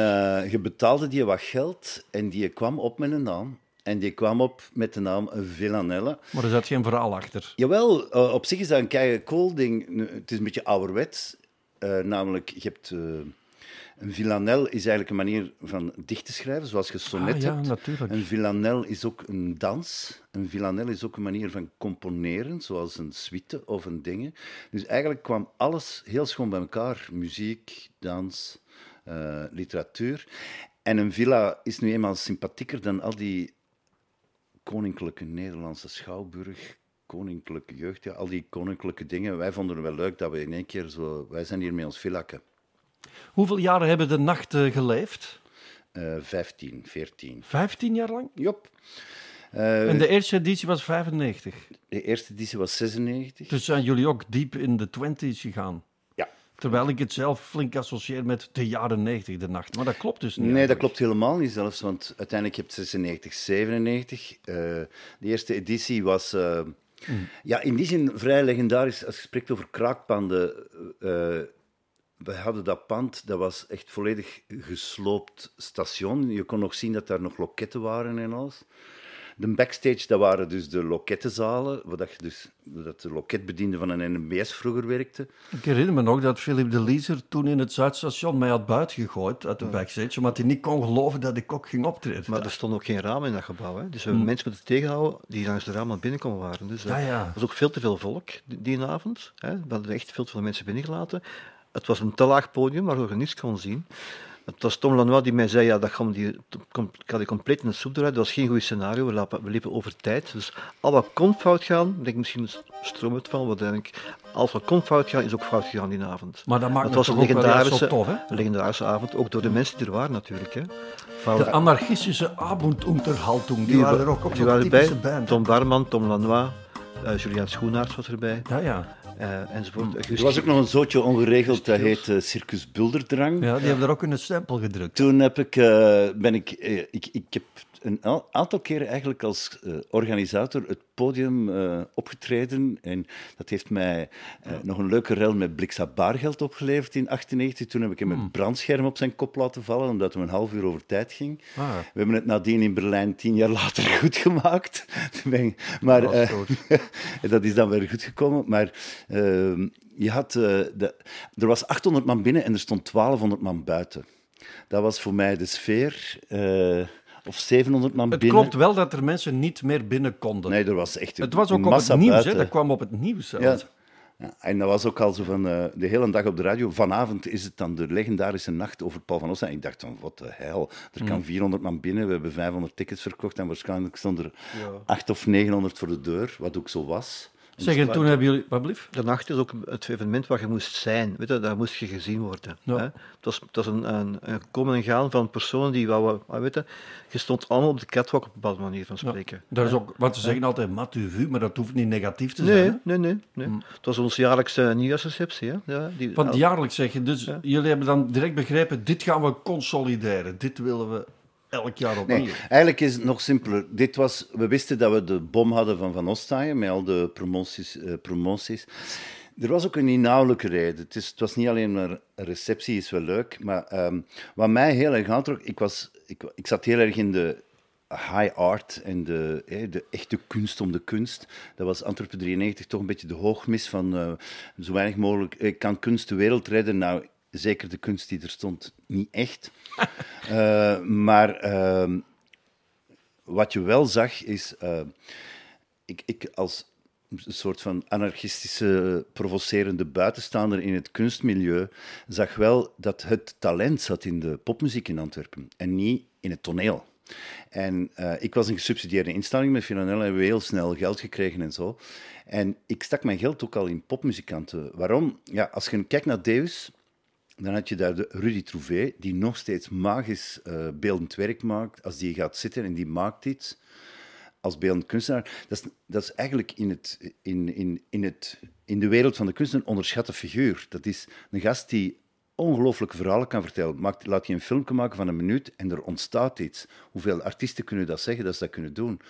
je betaalde die wat geld en die kwam op met een naam. En die kwam op met de naam Villanelle. Maar er zat geen verhaal achter. Jawel, op zich is dat een kei cool ding. Het is een beetje ouderwets. Eh, namelijk, je hebt... eh, een villanel is eigenlijk een manier van dicht te schrijven, zoals je sonnet Ah, ja, hebt. natuurlijk. Een villanel is ook een dans. Een villanel is ook een manier van componeren, zoals een suite of een dingen. Dus eigenlijk kwam alles heel schoon bij elkaar. Muziek, dans, eh, literatuur. En een villa is nu eenmaal sympathieker dan al die koninklijke Nederlandse schouwburg, koninklijke jeugd, ja, al die koninklijke dingen. Wij vonden het wel leuk dat we in één keer zo... Wij zijn hier met ons villakke. Hoeveel jaren hebben de nacht eh, geleefd? Eh 15, 14. Vijftien jaar lang? Jop. Eh, En de eerste editie was 95. de eerste editie was 96. Dus zijn jullie ook diep in de twenties gegaan? Ja. Terwijl ik het zelf flink associeer met de jaren 90, de nacht. Maar dat klopt dus niet. Nee, dat klopt helemaal niet zelfs, want uiteindelijk heb je 96, 97. Eh, de eerste editie was ja, in die zin vrij legendarisch als je spreekt over kraakpanden. eh we hadden dat pand, dat was echt volledig gesloopt station. Je kon nog zien dat daar nog loketten waren en alles. De backstage, dat waren dus de lokettenzalen, waar dat je dus, dat de loketbediende van een NMBS vroeger werkte. Ik herinner me nog dat Philip de Lieser toen in het Zuidstation mij had buitengegooid uit de backstage, omdat hij niet kon geloven dat ik ook ging optreden. Maar er stond ook geen raam in dat gebouw. Hè. Dus we hebben mensen moeten tegenhouden die langs de raam aan binnenkomen waren. Dus, eh, Ja, ja. Er was ook veel te veel volk die, die avond. Hè. We hadden echt veel te veel mensen binnengelaten. Het was een te laag podium waardoor je niets kon zien. Het was Tom Lanois die mij zei, ja, dat gaan die, ik ga die compleet in de soep eruit. Dat was geen goed scenario, we, lapen- we liepen over tijd. Dus al wat kon fout gaan, ik denk misschien stroom het van, wat denk ik, alles wat kon fout gaan, is ook fout gegaan die avond. Maar dat maakt het was toch een legendarische, zo tof, hè? een legendarische avond, ook door de mensen die er waren natuurlijk. Hè. Van- De anarchistische Abendunterhaltung, die, die waren wa- er ook op die waren erbij. band. Tom Barman, Tom Lanois, eh Julian Schoenaerts was erbij, Ja, ja. Eh, enzovoort. Er was ook nog een zootje ongeregeld, dat heet eh, Circus Bulderdrang. ja, die hebben er ook een stempel gedrukt. Toen heb ik, eh, ben ik, eh, ik, ik heb een aantal keren eigenlijk als eh, organisator het podium eh, opgetreden. En dat heeft mij eh, nog een leuke rel met Blixa Baargeld opgeleverd in 1998. Toen heb ik hem Hmm. een brandscherm op zijn kop laten vallen, omdat hij een half uur over tijd ging. Ah. We hebben het nadien in Berlijn tien jaar later goed gemaakt. Maar Dat is goed. dat is dan weer goed gekomen. Maar ehm, je had, de, er was 800 man binnen en er stond 1200 man buiten. Dat was voor mij de sfeer. Of 700 man Het binnen. klopt wel dat er mensen niet meer binnen konden. Nee, er was echt het was een ook op het nieuws, hè? dat kwam op het nieuws zelfs. Ja. Ja, en dat was ook al zo van eh, de hele dag op de radio. Vanavond is het dan de legendarische nacht over Paul van Ossa. En ik dacht van, wat de hel. Er kan 400 man binnen. We hebben 500 tickets verkocht. En waarschijnlijk stonden er 800 of 900 voor de deur. Wat ook zo was. Zeg, en toen hebben jullie... Wat blief? De nacht is ook het evenement waar je moest zijn. Weet je, daar moest je gezien worden. Ja. Hè? Het was, het was een, een, een komen en gaan van personen die weet je, je stond allemaal op de catwalk op een bepaalde manier van spreken. Dat is ook, want ze zeggen altijd mat u vu, maar dat hoeft niet negatief te zijn. Nee, hè? nee, nee. nee. Het was onze jaarlijkse nieuwjaarsreceptie. Hè? Ja, die, Want jaarlijks zeg je, dus jullie hebben dan direct begrepen, dit gaan we consolideren. Dit willen we elk jaar opnieuw. Nee, eigenlijk is het nog simpeler. Dit was, we wisten dat we de bom hadden van Van Ostaaien, met al de promoties. eh, promoties. Er was ook een inhoudelijke reden. Het, is, het was niet alleen maar receptie, is wel leuk. Maar ehm, wat mij heel erg aantrok, ik, was, ik, ik zat heel erg in de high art en de, hè, de echte kunst om de kunst. Dat was Antwerpen 93 toch een beetje de hoogmis van eh, zo weinig mogelijk. Ik kan kunst de wereld redden. Nou, zeker de kunst die er stond, niet echt. Eh, maar ehm, wat je wel zag is. eh, ik, ik als een soort van anarchistische, provocerende buitenstaander in het kunstmilieu zag wel dat het talent zat in de popmuziek in Antwerpen en niet in het toneel. En eh, ik was een gesubsidieerde instelling met Filanel hebben we heel snel geld gekregen en zo. En ik stak mijn geld ook al in popmuzikanten. Waarom? Ja, als je kijkt naar Deus, dan had je daar de Rudy Trouvé, die nog steeds magisch eh, beeldend werk maakt. Als die gaat zitten en die maakt iets als beeldend kunstenaar. Dat is, dat is eigenlijk in, het, in, in, in, het, in de wereld van de kunst een onderschatte figuur. Dat is een gast die ongelooflijke verhalen kan vertellen. Laat je een filmpje maken van een minuut en er ontstaat iets. Hoeveel artiesten kunnen dat zeggen, dat ze dat kunnen doen?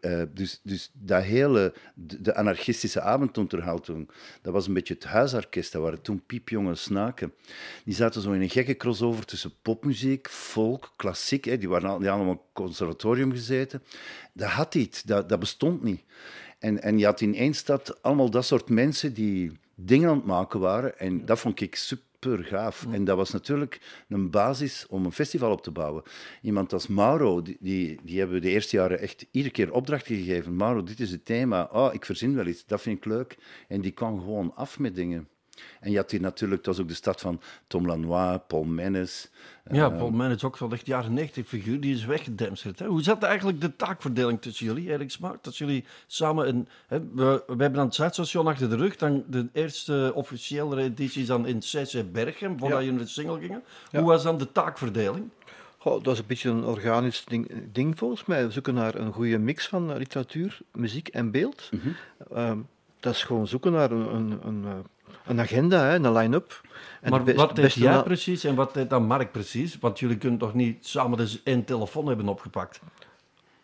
Eh, dus, dus dat hele, de, de anarchistische avondonderhouding, dat was een beetje het huisorkest. Dat waren toen piepjonge snaken. Die zaten zo in een gekke crossover tussen popmuziek, folk, klassiek. Hè. Die waren al- die allemaal conservatorium gezeten. Dat had iets, dat, dat bestond niet. En, en je had in één stad allemaal dat soort mensen die dingen aan het maken waren. En dat vond ik super gaaf. En dat was natuurlijk een basis om een festival op te bouwen. Iemand als Mauro, die, die, die hebben we de eerste jaren echt iedere keer opdrachten gegeven. Mauro, dit is het thema. Oh, ik verzin wel iets. Dat vind ik leuk. En die kwam gewoon af met dingen. En je had hier natuurlijk, het was ook de stad van Tom Lanois, Paul Mennes. Ja, Paul Mann is ook zo'n echt jaren 90 figuur, die is weggedemsterd. Hè? Hoe zat eigenlijk de taakverdeling tussen jullie, Erik Smaak? Dat jullie samen een... Hè, we, we hebben dan het Zuidstation achter de rug, dan de eerste officiële editie dan in CC Berchem, voordat Ja. jullie naar de single gingen. Hoe was dan de taakverdeling? Goh, dat is een beetje een organisch ding, ding volgens mij. We zoeken naar een goede mix van literatuur, muziek en beeld. Ehm, dat is gewoon zoeken naar een, een, een, eh, een agenda, hè, een line-up. Maar de best- wat deed jij precies en wat deed dan Mark precies? Want jullie kunnen toch niet samen dus één telefoon hebben opgepakt?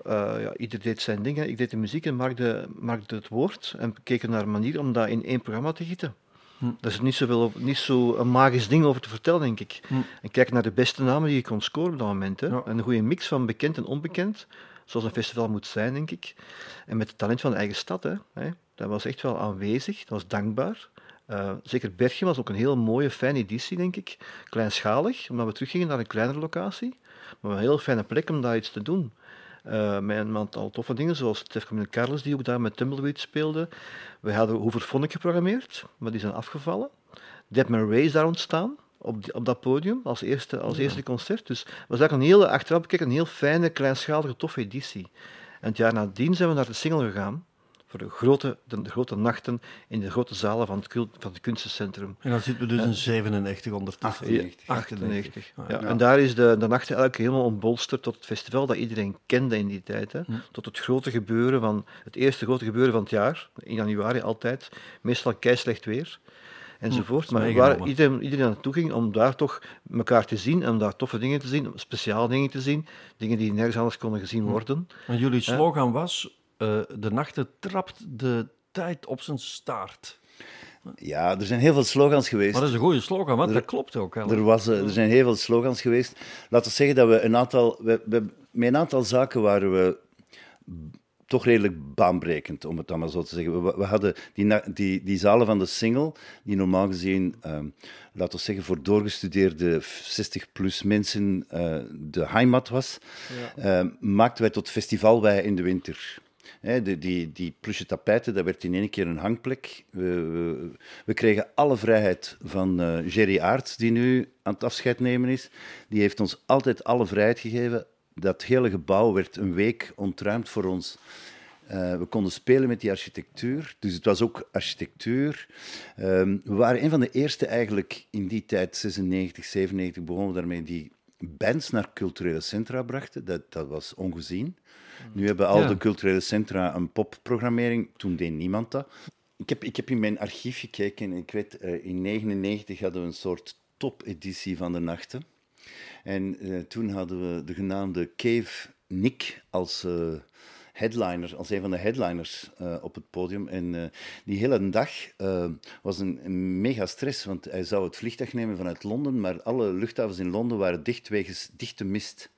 Eh, ja, ieder deed zijn ding. hè. Ik deed de muziek en maakte, maakte het woord. En we keken naar een manier om dat in één programma te gieten. Daar is niet, zoveel, over- niet zo een magisch ding over te vertellen, denk ik. En kijk naar de beste namen die je kon scoren op dat moment. Hè. Ja. Een goede mix van bekend en onbekend, zoals een festival moet zijn, denk ik. En met het talent van de eigen stad. Hè. Dat was echt wel aanwezig, dat was dankbaar. Eh, zeker Berchem was ook een heel mooie, fijne editie, denk ik. Kleinschalig, omdat we teruggingen naar een kleinere locatie. Maar een heel fijne plek om daar iets te doen. Eh, met een aantal toffe dingen, zoals Tefcom Carlos, die ook daar met Tumbleweed speelde. We hadden Hooverphonic geprogrammeerd, maar die zijn afgevallen. Dead Man Ray is daar ontstaan, op, die- op dat podium, als eerste, als eerste concert. Dus het was eigenlijk een hele, achteraf bekeken, een heel fijne, kleinschalige, toffe editie. En het jaar nadien zijn we naar de single gegaan, voor de grote, de, de grote nachten in de grote zalen van het, cult, van het kunstencentrum. En dan zitten we dus in 97 ondertussen. 98. 98. Ja, Ja. En daar is de, de nacht eigenlijk helemaal ontbolsterd tot het festival dat iedereen kende in die tijd. Hè. Tot het grote gebeuren van, het eerste grote gebeuren van het jaar, in januari altijd, meestal keislecht weer. Enzovoort. is maar waar iedereen, iedereen naartoe ging om daar toch elkaar te zien, en om daar toffe dingen te zien, speciale dingen te zien, dingen die nergens anders konden gezien worden. En jullie slogan was, eh, de nachten trapt de tijd op zijn staart. Ja, er zijn heel veel slogans geweest. Maar dat is een goede slogan, want dat klopt ook. Er, was, eh, er zijn heel veel slogans geweest. Laten we zeggen dat we een aantal... We, we, met een aantal zaken waren we toch redelijk baanbrekend, om het dan maar zo te zeggen. We, we hadden die, die, die zalen van de single, die normaal gezien, ehm, laten we zeggen, voor doorgestudeerde 60-plus mensen eh, de heimat was, ehm, maakten wij tot festivalwei in de winter. De, die, die plusje tapijten, dat werd in één keer een hangplek. We, we, we kregen alle vrijheid van eh Jerry Aerts, die nu aan het afscheid nemen is. Die heeft ons altijd alle vrijheid gegeven. Dat hele gebouw werd een week ontruimd voor ons. Eh, we konden spelen met die architectuur, dus het was ook architectuur. Ehm, we waren een van de eerste eigenlijk in die tijd, 96, 97, begonnen we daarmee, die bands naar culturele centra brachten. Dat, dat was ongezien. Nu hebben al Ja. de culturele centra een popprogrammering. Toen deed niemand dat. Ik heb, ik heb in mijn archief gekeken en ik weet, eh, in 1999 hadden we een soort topeditie van de nachten. En eh, toen hadden we de genaamde Cave Nick als eh, headliner, als een van de headliners op het podium. En die hele dag was een, een mega stress, want hij zou het vliegtuig nemen vanuit Londen, maar alle luchthavens in Londen waren dicht wegens dichte mist.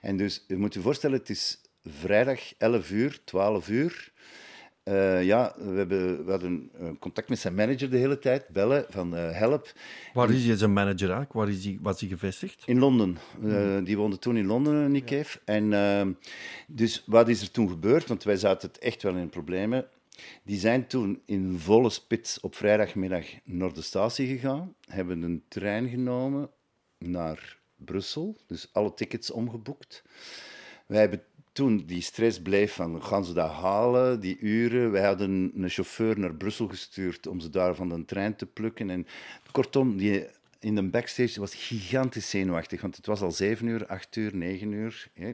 En dus, je moet je voorstellen, het is vrijdag 11 uur, 12 uur. Eh, ja, we, hebben, we hadden eh, contact met zijn manager de hele tijd, bellen van eh, help. Waar is hij zijn manager eigenlijk? Waar is hij, was hij gevestigd? In Londen. Eh, die woonde toen in Londen, Nick Cave. En ehm, dus wat is er toen gebeurd? Want wij zaten het echt wel in problemen. Die zijn toen in volle spits op vrijdagmiddag naar de statie gegaan, hebben een trein genomen naar Brussel, dus alle tickets omgeboekt. Wij hebben toen die stress bleef van gaan ze dat halen, die uren. Wij hadden een chauffeur naar Brussel gestuurd om ze daar van de trein te plukken. En kortom, die in de backstage was gigantisch zenuwachtig, want het was al 7 uur, 8 uur, 9 uur. Hè.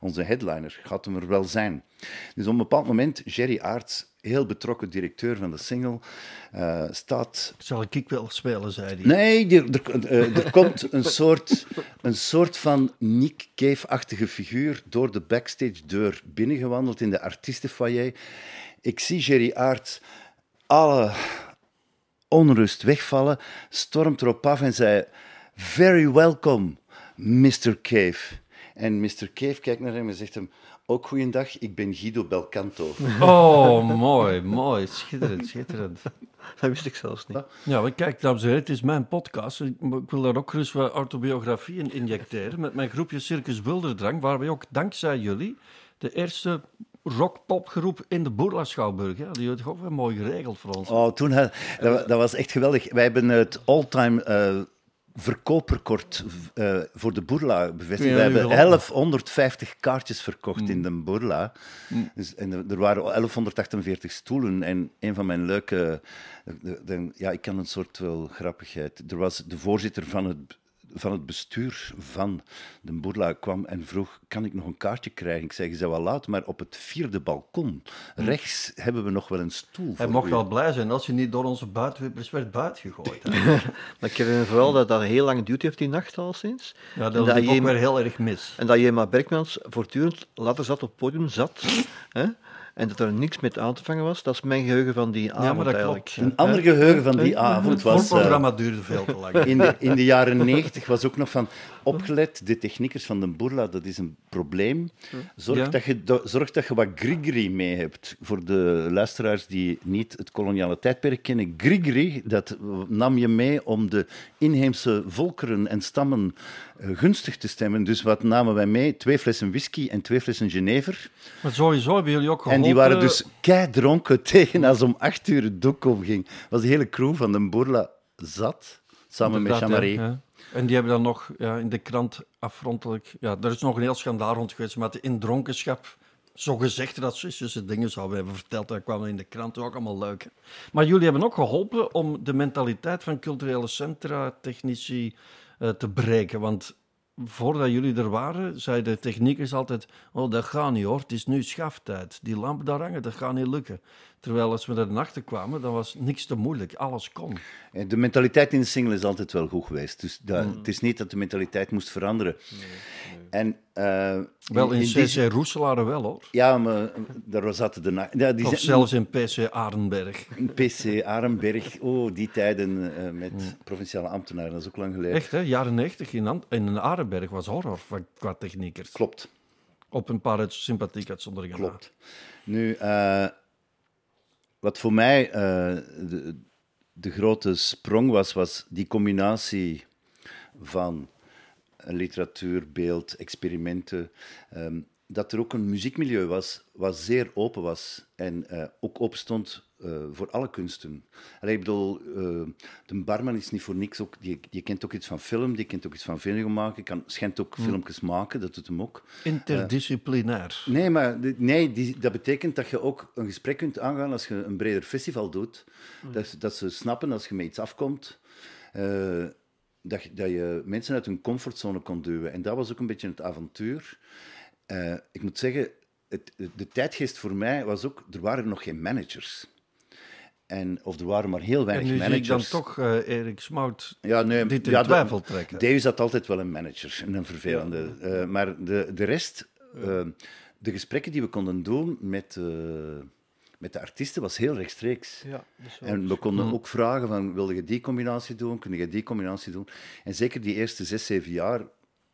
Onze headliner gaat hem er wel zijn. Dus op een bepaald moment, Jerry Aarts, heel betrokken directeur van de single, eh, staat Zal ik wel spelen, zei hij. Nee, er, er, eh, er komt een soort, een soort van Nick Cave-achtige figuur door de backstage-deur binnengewandeld in de artiestenfoyer. Ik zie Jerry Aert alle onrust wegvallen, stormt erop af en zei: Very welcome, Mr. Cave. En Mr. Cave kijkt naar hem en zegt hem: Ook goeiedag, ik ben Guido Belcanto. Oh, mooi, mooi. Schitterend, schitterend. Dat wist ik zelfs niet. Ja, maar kijk, dames en heren, het is mijn podcast. Ik wil daar ook gerust wat autobiografie in injecteren. Met mijn groepje Circus Wilderdrang, waar wij ook dankzij jullie de eerste rock-popgroep in de Boerla Schouwburg. Ja, die had toch ook wel mooi geregeld voor ons. Oh, toen, dat, wa- dat was echt geweldig. Wij hebben het all-time eh, verkooprecord eh, voor de Boerla bevestigd. Ja, We hebben nu wel. 1150 kaartjes verkocht in de Boerla. Dus, en er, er waren 1148 stoelen. En een van mijn leuke... de- de- ja, ik kan een soort wel grappigheid. Er was de voorzitter van het van het bestuur van de Boerla kwam en vroeg, kan ik nog een kaartje krijgen? Ik zei, je bent wel laat, maar op het vierde balkon, rechts, hebben we nog wel een stoel Hij voor mocht u. wel blij zijn als je niet door onze buitenwippers werd buitengegooid. Maar ik herinner me vooral dat dat heel lang duty heeft die nacht al sinds. Ja, dat dat liep ook je- weer heel erg mis. En dat Jema Berkmans voortdurend later zat op het podium, zat. hè, en dat er niks met aan te vangen was. Dat is mijn geheugen van die avond Ja, maar dat eigenlijk. klopt. Een ander geheugen van die avond Het was... eh, voorprogramma duurde veel te lang. in, de, in de jaren negentig was ook nog van opgelet, de techniekers van de Boerla, dat is een probleem. Zorg, Ja. dat, je, do- zorg dat je wat Grigri mee hebt. Voor de luisteraars die niet het koloniale tijdperk kennen. Grigri, dat nam je mee om de inheemse volkeren en stammen eh, gunstig te stemmen. Dus wat namen wij mee? Twee flessen whisky en twee flessen Genever. Maar sowieso hebben jullie ook geholpen... En die waren dus kei dronken tegen als om acht uur het doek opging. Was de hele crew van de Boerla zat, samen met Inderdaad, Jean-Marie. ja, ja. En die hebben dan nog ja, in de krant afrontelijk... Ja, er is nog een heel schandaal rond geweest met in dronkenschap. Zo gezegd racistische dingen zouden hebben verteld. Dat kwam in de krant ook allemaal leuk. hè. Maar jullie hebben ook geholpen om de mentaliteit van culturele centra, technici, eh, te breken. Want voordat jullie er waren, zeiden de techniekers altijd... Oh, dat gaat niet hoor, het is nu schaftijd. Die lampen daar hangen, dat gaat niet lukken. Terwijl als we er nachten kwamen, dan was niks te moeilijk. Alles kon. Eh, De mentaliteit in de single is altijd wel goed geweest. Dus dat, Mm. het is niet dat de mentaliteit moest veranderen. En, eh, Wel in, die- CC Roeselare wel hoor. Ja, maar eh, daar zaten de... na- Ja, die Of zijn- zelfs in PC Arenberg. PC Arenberg, oh, die tijden met provinciale ambtenaren, dat is ook lang geleden. Echt, hè? Jaren 90 in, Ant- in Arenberg was horror qua techniekers. Klopt, Op een paar uit sympathieke uitzonderingen. klopt. Nu, wat voor mij eh, de, de grote sprong was, was die combinatie van literatuur, beeld, experimenten. ehm, dat er ook een muziekmilieu was, wat zeer open was en eh, ook open eh, voor alle kunsten. Allee, ik bedoel, eh, de barman is niet voor niks ook, die, die kent ook iets van film, die kent ook iets van video maken, kan, schijnt ook filmpjes maken, dat doet hem ook. Interdisciplinair. Nee, maar nee, die, dat betekent dat je ook een gesprek kunt aangaan als je een breder festival doet. Dat, dat ze snappen als je met iets afkomt, eh, dat, je- dat je mensen uit hun comfortzone kon duwen. En dat was ook een beetje het avontuur. Eh, ik moet zeggen, het, de tijdgeest voor mij was ook, er waren nog geen managers. En, of er waren maar heel En weinig nu zie ik managers. dan toch eh, Erik Smout Ja, nee, dit in ja, twijfel trekken. Davies had altijd wel een manager, en een vervelende. Eh, maar de, de rest, eh, de gesprekken die we konden doen met, eh, met de artiesten was heel rechtstreeks. Ja, En we konden ook vragen van, wilde je die combinatie doen, kun je die combinatie doen? En zeker die eerste zes, zeven jaar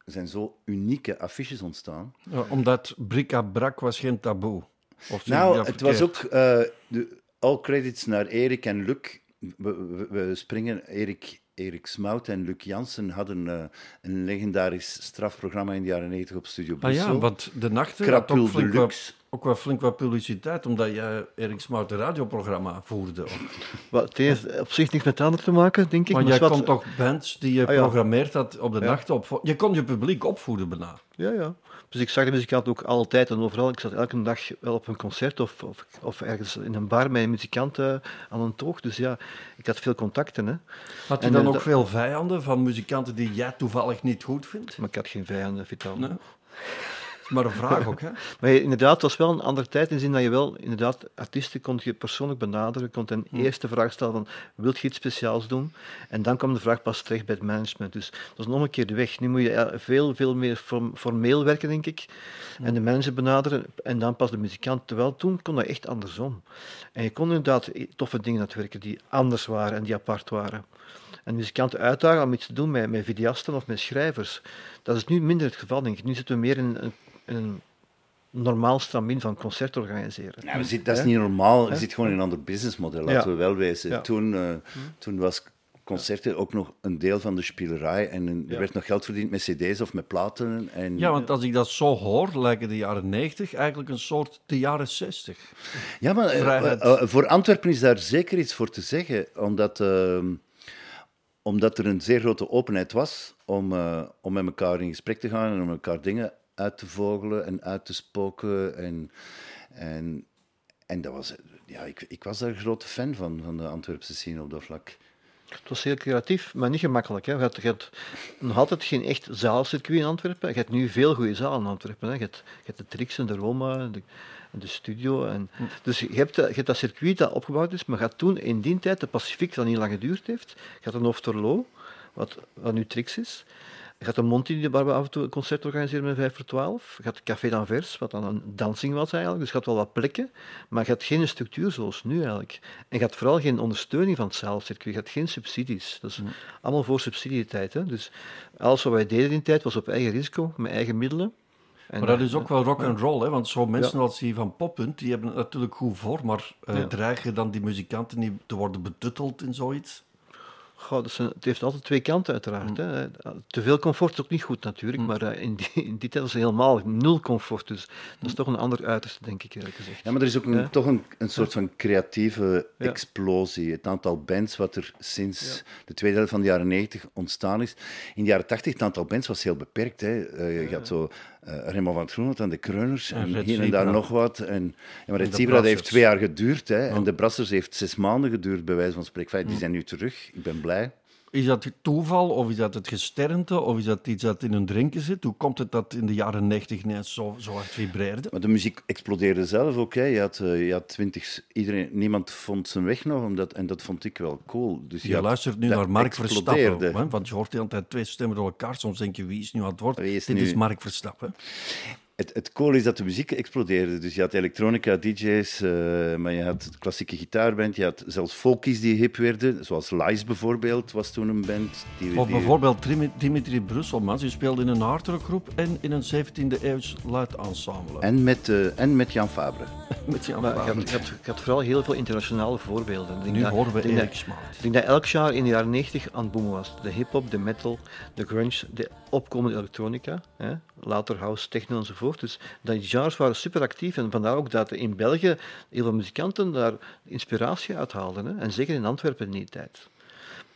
zijn zo unieke affiches ontstaan. Ja, omdat bric-à-brac was geen taboe. Of Nou, het was ook eh, de, all credits naar Erik en Luc. We, we, we springen, Erik, Erik Smout en Luc Jansen hadden eh, een legendarisch strafprogramma in de jaren 90 op Studio Ah Brussel. ja, want de nachten had ook flink, wat, ook wel flink wat publiciteit, omdat je Erik Smout een radioprogramma voerde. Wat, het heeft op zich niks met het ander te maken, denk ik. Want maar jij wat- kon toch bands die je Ah, ja. programmeerd had op de Ja. nachten op... Je kon je publiek opvoeden bijna. Ja, ja. Dus ik zag de muzikanten ook altijd en overal. Ik zat elke dag wel op een concert of, of, of ergens in een bar met een muzikant aan een toog. Dus ja, ik had veel contacten. Hè. Had je En, dan ook veel vijanden van muzikanten die jij toevallig niet goed vindt? Maar ik had geen vijanden, Vital. Nee. Is maar een vraag ook, hè? Maar je- inderdaad, het was wel een andere tijd in de zin dat je wel, inderdaad, artiesten kon je persoonlijk benaderen. Kon ten eerste vraag stellen van, wilt je iets speciaals doen? En dan kwam de vraag pas terecht bij het management. Dus dat is een omgekeerde weg. Nu moet je eh, veel, veel meer form- formeel werken, denk ik. En de manager benaderen en dan pas de muzikant. Terwijl toen kon dat echt andersom. En je kon inderdaad toffe dingen uitwerken die anders waren en die apart waren. En muzikanten uitdagen om iets te doen met, met videasten of met schrijvers. Dat is nu minder het geval, denk ik. Nu zitten we meer in een, een normaal stramien van concert organiseren. Nou, we zitten, dat is niet normaal. Je zit gewoon in een ander businessmodel, laten Ja. we wel wezen. Ja. Toen, eh, toen was concerten ook nog een deel van de spielerij. En er Ja. werd nog geld verdiend met cd's of met platen. En, Ja, want als ik dat zo hoor, lijken de jaren 90 eigenlijk een soort de jaren 60. Ja, maar eh, eh, voor Antwerpen is daar zeker iets voor te zeggen, omdat, ehm, omdat er een zeer grote openheid was om, eh, om met elkaar in gesprek te gaan en om elkaar dingen uit te vogelen en uit te spoken. En, en, en dat was, ja, ik, ik was daar een grote fan van, van de Antwerpse scene op dat vlak. Het was heel creatief, maar niet gemakkelijk. Hè. Je, hebt, je hebt nog altijd geen echt zaalcircuit in Antwerpen. Je hebt nu veel goede zalen in Antwerpen. Hè. Je, hebt, je hebt de Trix en de Roma, de, en de studio. En, Dus je hebt, dat- je hebt dat circuit dat opgebouwd is, maar gaat toen in die tijd de Pacific, dat niet lang geduurd heeft, je had een Hoofdtorlo, wat, wat nu Trix is. Je gaat een Monty, waar we af en toe een concert organiseren met 5 voor 12. Je gaat Café d'Anvers, wat dan een dansing was eigenlijk. Dus je gaat wel wat plekken, maar je hebt geen structuur zoals nu eigenlijk. En je hebt vooral geen ondersteuning van het zaalcircuit. Je hebt geen subsidies. Dat is allemaal voor subsidietijd. Hè? Dus alles wat wij deden in die tijd was op eigen risico, met eigen middelen. En, Maar dat is ook wel rock and roll, hè? want zo mensen als die van Poppunt, die hebben het natuurlijk goed voor, maar eh, Ja. dreigen dan die muzikanten niet te worden betutteld in zoiets? Goh, het heeft altijd twee kanten, uiteraard. Hè. Te veel comfort is ook niet goed, natuurlijk. Maar eh, in, die, in die tijd was het helemaal nul comfort. Dus dat is toch een ander uiterste, denk ik, eerlijk gezegd. Ja, maar er is ook een, Ja. toch een, een soort van creatieve Ja. explosie. Het aantal bands wat er sinds de tweede helft van de jaren 90 ontstaan is. In de jaren 80 het aantal bands was heel beperkt. Hè. Eh, je had zo eh Raymond van het Groenhout en de Kreuners en, hier en daar nog wat. En, maar het Zebra heeft twee jaar geduurd. Hè. En de Brassers heeft zes maanden geduurd, bij wijze van spreken. Enfin, Die zijn nu terug. Ik ben blij. Is dat toeval of is dat het gesternte of is dat iets dat in hun drinken zit? Hoe komt het dat in de jaren 90 ineens zo, zo hard vibreerde? Maar de muziek explodeerde zelf ook. Hè. Je had, eh, je had twintig... Iedereen, niemand vond zijn weg nog, omdat, en dat vond ik wel cool. Dus Je had- luistert nu naar Mark Verstappen, hè, want je hoort de hele tijd twee stemmen door elkaar. Soms denk je, wie is nu aan het woord? Dit nu- is Mark Verstappen. Het, het cool is dat de muziek explodeerde. Dus je had elektronica, DJ's, eh, maar je had klassieke gitaarband. Je had zelfs folkies die hip werden. Zoals Lies bijvoorbeeld was toen een band. Die, Of die- bijvoorbeeld Dimi- Dimitri Brusselmans, die speelde in een hardrockgroep en in een 17e eeuws luidensemble. En met, eh, en met Jan Fabre. Met Jan je, hebt, je hebt vooral heel veel internationale voorbeelden. Ik denk Nu dat- horen we ik denk Erik Smaat. Ik denk dat elk jaar in de jaren 90 aan het boomen was. De hip-hop, de metal, de grunge, de opkomende elektronica, hè, later house, techno enzovoort. Dus die genres waren super actief en vandaar ook dat in België heel veel muzikanten daar inspiratie uit haalden. Hè. En zeker in Antwerpen in die tijd.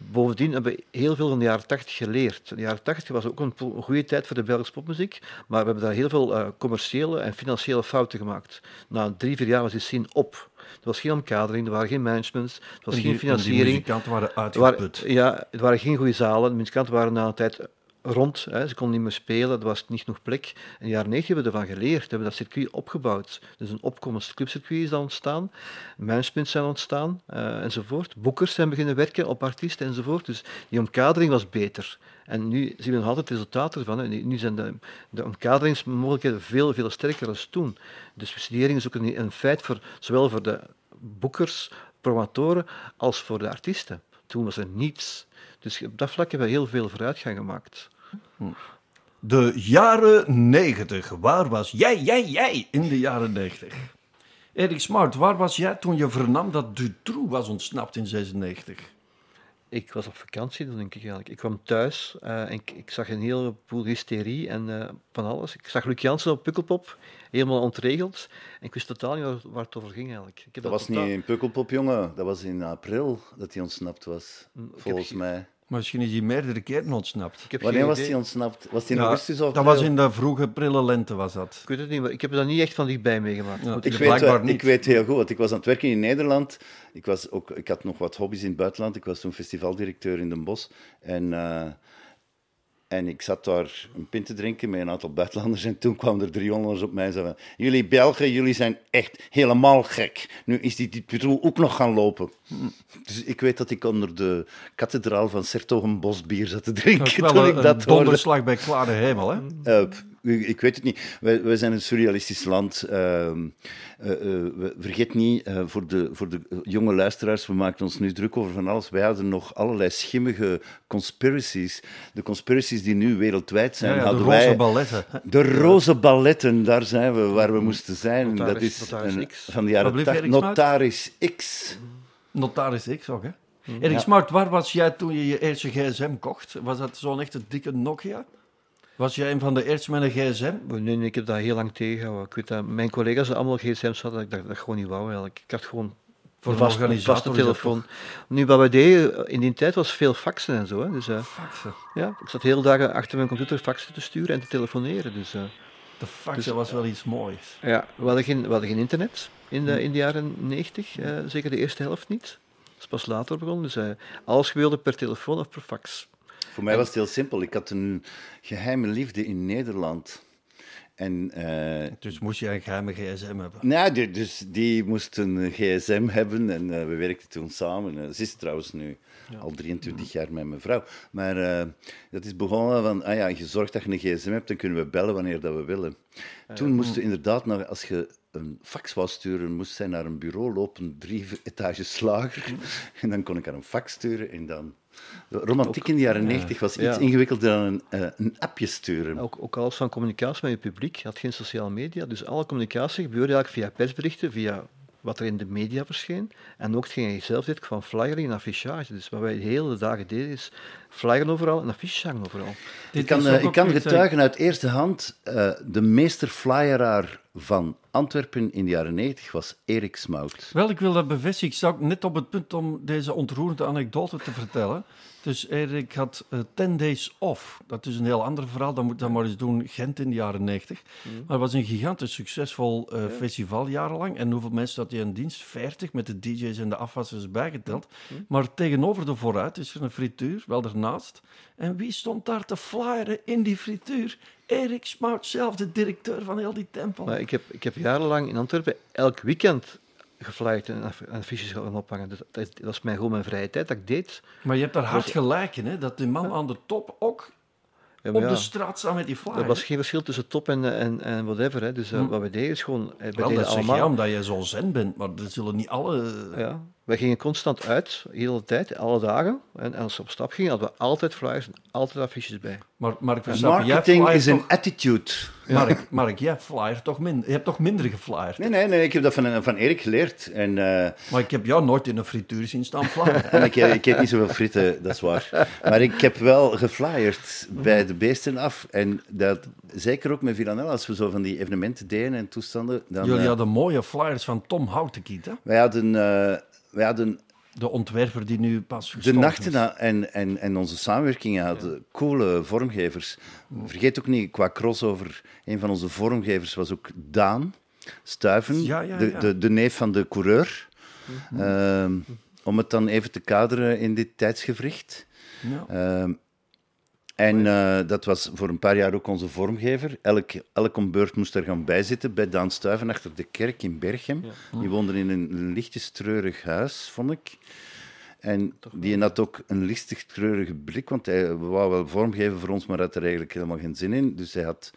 Bovendien hebben we heel veel van de jaren 80 geleerd. De jaren 80 was ook een, goede tijd voor de Belgische popmuziek, maar we hebben daar heel veel eh, commerciële en financiële fouten gemaakt. Na drie, vier jaar was die scene op. Er was geen omkadering, er waren geen managements, er was En geen financiering. muzikanten waren Er waren, uitgeput. ja, er waren geen goede zalen. De muzikanten waren na een tijd rond. Hè. Ze konden niet meer spelen, er was niet genoeg plek. In de jaren 90 hebben we ervan geleerd, hebben dat circuit opgebouwd. Dus een opkomend clubcircuit is dan ontstaan, managements zijn ontstaan eh, enzovoort. Boekers zijn beginnen werken op artiesten enzovoort. Dus die omkadering was beter. En nu zien we nog altijd resultaten ervan. hè. Nu zijn de, de omkaderingsmogelijkheden veel, veel sterker dan toen. De subsidiëring is ook een, een feit voor, zowel voor de boekers, promotoren, als voor de artiesten. Toen was er niets. Dus op dat vlak hebben we heel veel vooruitgang gemaakt. De jaren 90. Waar was jij, jij, jij in de jaren 90? Erik Smart, waar was jij toen je vernam dat Dutroux was ontsnapt in 96? Ik was op vakantie, dan denk ik eigenlijk. Ik kwam thuis eh, en ik, ik zag een heleboel hysterie en eh, van alles. Ik zag Luc Jansen op Pukkelpop, helemaal ontregeld. En ik wist totaal niet waar, waar het over ging eigenlijk. Ik heb Dat was totaal- niet in Pukkelpop, jongen. Dat was in april dat hij ontsnapt was, heb volgens ge- mij. Maar misschien is hij meerdere keren ontsnapt. Ik heb Wanneer geen was idee. hij ontsnapt? Was hij in Ja, augustus of dat was in de vroege prille lente, was dat. Ik weet het niet, maar ik heb dat niet echt van dichtbij meegemaakt. Ja. Moet Ik weet, blijkbaar wel- niet. ik weet heel goed, want ik was aan het werken in Nederland. Ik, was ook, ik had nog wat hobby's in het buitenland. Ik was toen festivaldirecteur in Den Bosch. En, eh, en ik zat daar een pint te drinken met een aantal buitenlanders. En toen kwamen er drie Hollanders op mij en zeiden: Jullie Belgen, jullie zijn echt helemaal gek. Nu is die Dutroux ook nog gaan lopen. Dus ik weet dat ik onder de kathedraal van Sertogenbos bier zat te Dat drinken. wel toen een, ik een dat hoorde. donderslag bij klare hemel, hè? Ik weet het niet. Wij, wij zijn een surrealistisch land. Ehm, eh, eh, vergeet niet, eh, voor, de, voor de jonge luisteraars, we maken ons nu druk over van alles. Wij hadden nog allerlei schimmige conspiracies. De conspiracies die nu wereldwijd zijn, Ja, ja, de roze wij... balletten. De roze balletten, daar zijn we waar we moesten zijn. Notaris- dat is Notaris een- X. van de jaren Wat bleef 80. Erik Smuit? Notaris X. Notaris X ook, hè? Erik Smart, waar was jij toen je je eerste gsm kocht? Was dat zo'n echte dikke Nokia? Was jij een van de eerste met een gsm? Nee, nee, ik heb dat heel lang tegengehouden. Ik weet dat mijn collega's allemaal gsm's hadden, dat ik dat, dat gewoon niet wou eigenlijk. Ik had gewoon Voor een een vaste, telefoon. Nu, wat wij deden in die tijd was veel faxen en zo. Hè. Dus, eh, Faxen. ja, ik zat heel dagen achter mijn computer faxen te sturen en te telefoneren. Dus, eh, De faxen was wel iets moois. ja, we, hadden geen, we hadden geen internet in de, in de jaren 90, eh, zeker de eerste helft niet. Dat is pas later begonnen. Dus alles wilde per telefoon of per fax. Voor mij was het heel simpel. Ik had een geheime liefde in Nederland. En eh, Dus moest jij een geheime gsm hebben. Nou, die, dus die moest een gsm hebben en eh, we werkten toen samen. Eh, ze is trouwens nu al 23 jaar met mijn vrouw. Maar dat is begonnen van, ah ja, je zorgt dat je een gsm hebt, dan kunnen we bellen wanneer dat we willen. Toen moesten we inderdaad, nog, als je een fax wou sturen, moest zij naar een bureau lopen, drie etages lager. En dan kon ik haar een fax sturen en dan... De romantiek in de jaren 90 was iets Ja. ingewikkelder dan een, eh, een appje sturen. Ook, ook alles van communicatie met je publiek. Je had geen sociale media, dus alle communicatie gebeurde eigenlijk via persberichten, via wat er in de media verscheen. En ook hetgeen je zelf deed van flyering en affichage. Dus wat wij de hele dagen deden is flyeren overal en affiches hangen overal. Dit Ik kan, eh, ik kan getuigen uit eerste hand, eh, de meester flyeraar van Antwerpen in de jaren 90 was Erik Smout. Wel, ik wil dat bevestigen. Ik sta ook net op het punt om deze ontroerende anekdote te vertellen. Dus Erik had eh 10 days off. Dat is een heel ander verhaal. Dat moet dan maar eens doen. Gent in de jaren 90. Maar het was een gigantisch succesvol eh, festival jarenlang. En hoeveel mensen had hij in dienst? 40 met de DJ's en de afwassers bijgeteld. Maar tegenover de vooruit is er een frituur, wel daarnaast. En wie stond daar te flyeren in die frituur? Erik Smout zelf, de directeur van heel die tempel. Maar ik heb, ik heb jarenlang in Antwerpen elk weekend geflyerd en en affiches gaan ophangen. Dus dat, dat was mijn, gewoon mijn vrije tijd dat ik deed. Maar je hebt daar hard gelijk in, hè? dat de man aan de top ook Ja, op ja, de straat staat met die flyers. er was geen verschil tussen top en, en, en whatever. Hè. Dus eh, wat we deden is gewoon... eh, we Wel, deden dat zeg allemaal... jij omdat je zo zen bent, maar er zullen niet alle... Ja, wij gingen constant uit, de hele tijd, alle dagen. En, en als we op stap gingen, hadden we altijd flyers en altijd affiches bij. Maar Mark Marketing is een toch... attitude. Mark, Mark, jij flyert toch minder... Je hebt toch minder geflyerd? Nee, nee, nee, ik heb dat van, van Erik geleerd. En, eh, Maar ik heb jou nooit in een frituur zien staan flyeren. en ik, ik eet niet zoveel frieten, dat is waar. Maar ik heb wel geflyerd bij de beesten af. En dat, zeker ook met Villanelle, als we zo van die evenementen deden en toestanden. Dan, Jullie eh, hadden mooie flyers van Tom Houtenkiet, hè? wij hadden, eh, wij hadden De ontwerper die nu pas De nachten na- en, en, en onze samenwerkingen hadden coole vormgevers. Vergeet ook niet, qua crossover, een van onze vormgevers was ook Daan Stuiven, Ja, ja, de, ja. Mhm. De, de neef van de coureur. Ehm, om het dan even te kaderen in dit tijdsgevricht. Ja. Ehm, En eh, dat was voor een paar jaar ook onze vormgever. Elk, elk om beurt moest er gaan bijzitten bij Daan Stuiven achter de kerk in Berchem. Die woonde in een lichtjes treurig huis, vond ik. En die had ook een listig treurige blik, want hij wou wel vormgeven voor ons, maar had er eigenlijk helemaal geen zin in. Dus hij had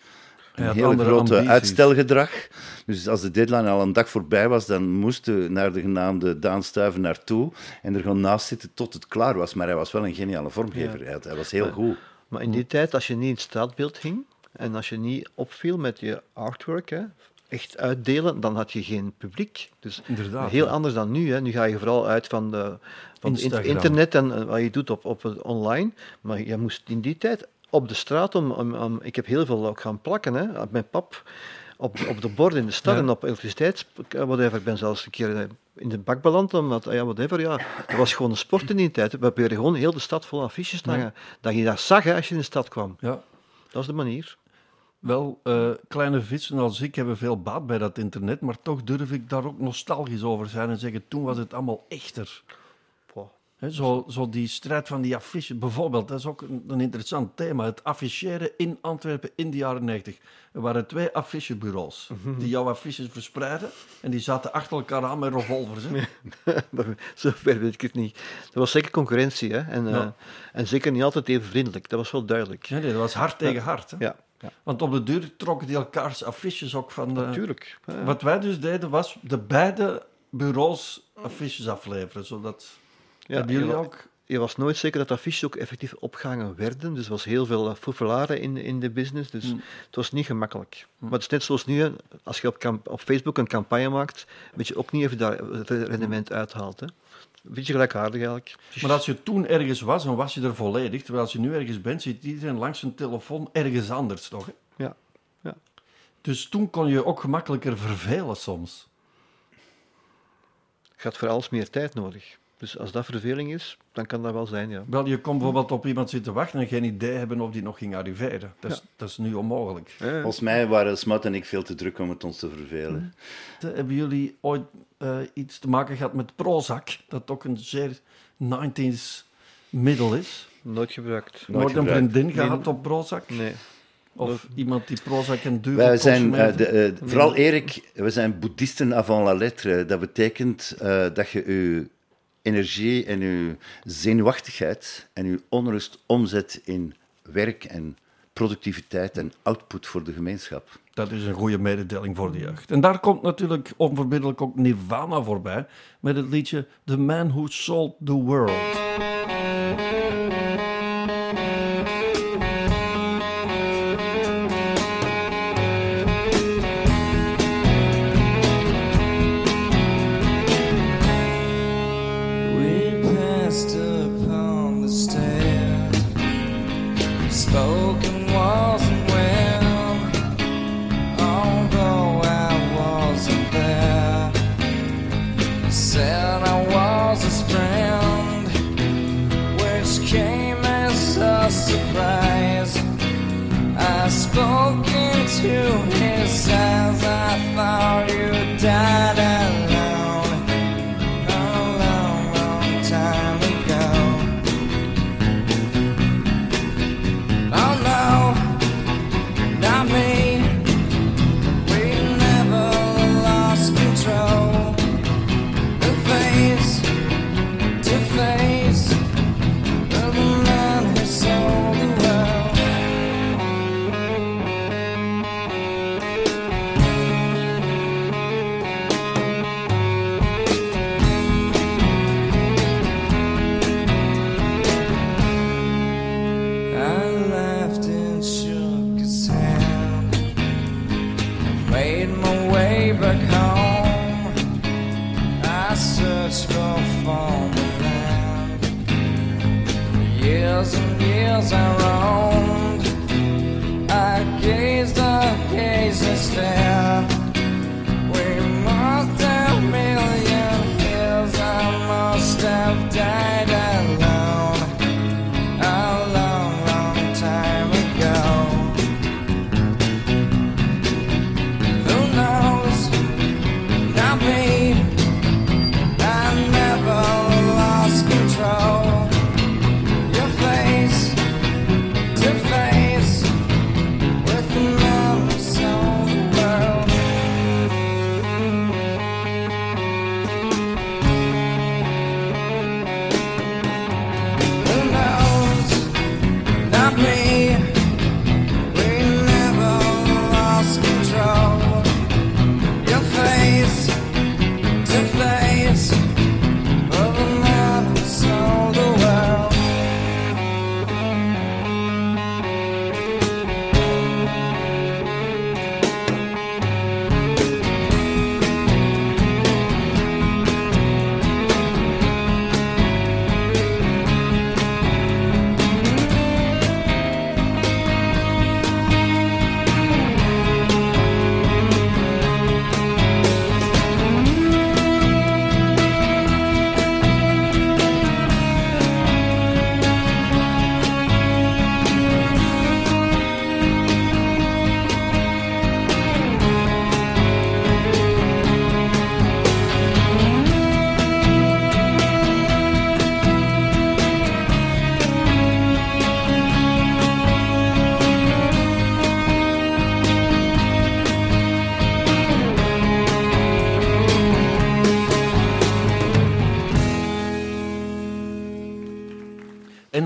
Hij een had hele andere grote ambities. uitstelgedrag. Dus als de deadline al een dag voorbij was, dan moesten we naar de genaamde Daan Stuiven naartoe en er gewoon naast zitten tot het klaar was. Maar hij was wel een geniale vormgever. Hij was heel goed. Maar in die tijd, als je niet in het straatbeeld hing en als je niet opviel met je artwork, hè, echt uitdelen, dan had je geen publiek. Dus Inderdaad, heel ja. anders dan nu. Hè. Nu ga je vooral uit van, de, van Instagram. internet en eh, wat je doet op, op het online. Maar je moest in die tijd op de straat om, om, om- ik heb heel veel ook gaan plakken, hè, mijn pap. Op, op de borden in de stad Ja. en op elektriciteits, eh, whatever. Ik ben zelfs een keer eh, in de bak beland, omdat, ja, whatever, ja. Dat was gewoon een sport in die tijd. We probeerden gewoon heel de stad vol affiches te hangen. Dat je dat zag hè, als je in de stad kwam. Ja. Dat is de manier. Wel, eh, kleine vissen als ik hebben veel baat bij dat internet, maar toch durf ik daar ook nostalgisch over zijn en zeggen, toen was het allemaal echter. Zo, zo die strijd van die affiches, bijvoorbeeld, dat is ook een, een interessant thema. Het afficheren in Antwerpen in de jaren 90. Er waren twee affichebureaus die jouw affiches verspreiden en die zaten achter elkaar aan met revolvers. Hè. Maar Zover weet ik het niet. Er was zeker concurrentie, hè? En, eh, en zeker niet altijd even vriendelijk. Dat was wel duidelijk. Nee, nee, dat was hard tegen hard. Hè. Ja, ja. Want op de duur trokken die elkaars affiches ook van de... natuurlijk. Ja. Wat wij dus deden, was de beide bureaus affiches afleveren, zodat... Ja, hebben jullie je, wa- ook... je was nooit zeker dat affiches ook effectief opgehangen werden. Dus er was heel veel foefelaren in, in de business. Dus Mm. het was niet gemakkelijk. Maar het is net zoals nu, als je op, op Facebook een campagne maakt, weet je ook niet of je daar het rendement uithaalt. Hè. Een beetje gelijkaardig eigenlijk. Maar als je toen ergens was, dan was je er volledig. Terwijl als je nu ergens bent, zit iedereen langs zijn telefoon ergens anders toch? Hè? Ja, ja. Dus toen kon je ook gemakkelijker vervelen soms. Had voor alles meer tijd nodig. Dus als dat verveling is, dan kan dat wel zijn, ja. Wel, je kon bijvoorbeeld op iemand zitten wachten en geen idee hebben of die nog ging arriveren. Dat is, dat is nu onmogelijk. Ja, ja. Volgens mij waren Smat en ik veel te druk om het ons te vervelen. Hebben jullie ooit eh, iets te maken gehad met Prozac? Dat ook een zeer 90s middel is. Nooit gebruikt. Nooit, een gebruikt. vriendin gehad op Prozac? Nee. Of iemand die Prozac en duvel Wij zijn, eh, de, eh, vooral Erik, we zijn boeddhisten avant la lettre. Dat betekent eh, dat je je energie en je zenuwachtigheid en je onrust omzet in werk en productiviteit en output voor de gemeenschap. Dat is een goede mededeling voor de jeugd. En daar komt natuurlijk onverbiddelijk ook Nirvana voorbij met het liedje The Man Who Sold the World.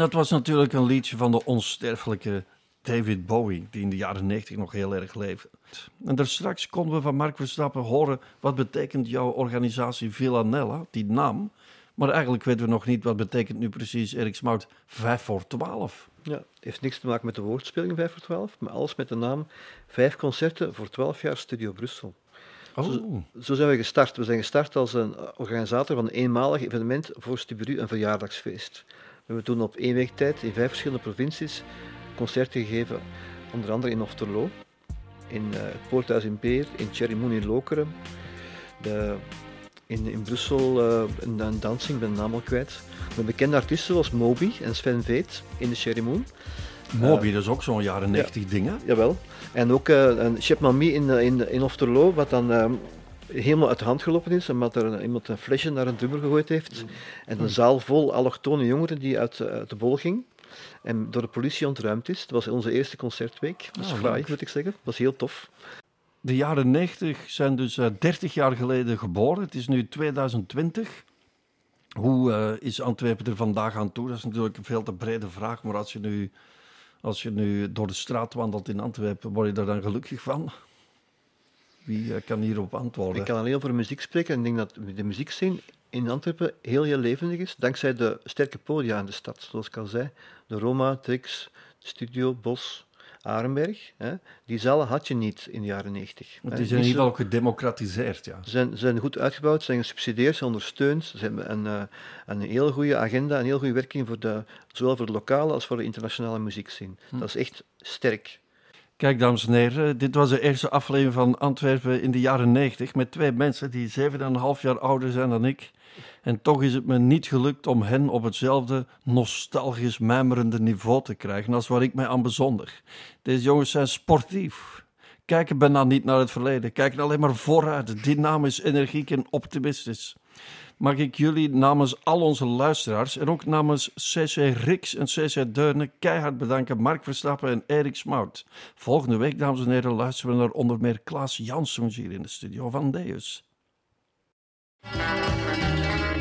Dat was natuurlijk een liedje van de onsterfelijke David Bowie, die in de jaren 90 nog heel erg leefde. En daar straks konden we van Mark Verstappen horen wat betekent jouw organisatie Villanella, die naam. Maar eigenlijk weten we nog niet wat betekent nu precies Erik Smout 5 voor 12. Ja, heeft niks te maken met de woordspeling 5 voor 12, maar alles met de naam 5 concerten voor 12 jaar Studio Brussel. Oh, Zo zijn we gestart. We zijn gestart als een organisator van een eenmalig evenement voor Stubru, een verjaardagsfeest. We hebben toen op één week tijd in vijf verschillende provincies concerten gegeven, onder andere in Ofterlo, in eh, het Poorthuis in Beer, in Cherrymoon in Lokeren, de, in, in Brussel eh, een, een dansing, ik ben de naam al kwijt. Met bekende artiesten zoals Moby en Sven Veet in de Cherrymoon. Moby, dat is ook zo'n jaren 90 ding, hè? Jawel. En ook eh, een Chef Mamie in, eh, in, in Ofterlo, wat dan helemaal uit de hand gelopen is, omdat er iemand een flesje naar een drummer gegooid heeft. En een zaal vol allochtone jongeren die uit, eh, uit de bol ging. En door de politie ontruimd is. Dat was onze eerste concertweek. Dat is Ah, fraai, moet ik zeggen. Dat was heel tof. De jaren 90 zijn dus eh, 30 jaar geleden geboren. Het is nu 2020. Hoe eh, is Antwerpen er vandaag aan toe? Dat is natuurlijk een veel te brede vraag. Maar als je nu, als je nu door de straat wandelt in Antwerpen, word je daar dan gelukkig van? Wie eh, kan hierop antwoorden? Ik kan alleen over muziek spreken en ik denk dat de muziekscene in Antwerpen heel, heel levendig is, dankzij de sterke podia in de stad. Zoals ik al zei, de Roma, Trix, Studio, Bos, Arenberg. Hè. Die zalen had je niet in de jaren 90. Het hè. is in ieder geval gedemocratiseerd, ja. Ze zijn, zijn goed uitgebouwd, ze zijn gesubsidieerd, ze ondersteund. Ze hebben een, eh, een heel goede agenda, een heel goede werking voor de, zowel voor de lokale als voor de internationale muziekscene. Dat is echt sterk. Kijk, dames en heren, dit was de eerste aflevering van Antwerpen in de jaren 90 met twee mensen die 7,5 jaar ouder zijn dan ik. En toch is het me niet gelukt om hen op hetzelfde nostalgisch mijmerende niveau te krijgen als waar ik mij aan bezonder. Deze jongens zijn sportief. Kijken bijna niet naar het verleden, kijken alleen maar vooruit, dynamisch, energiek en optimistisch. Mag ik jullie namens al onze luisteraars en ook namens CC Rix en CC Deurne keihard bedanken, Mark Verstappen en Erik Smout. Volgende week, dames en heren, luisteren we naar onder meer Klaas Janssoens hier in de studio van Deus.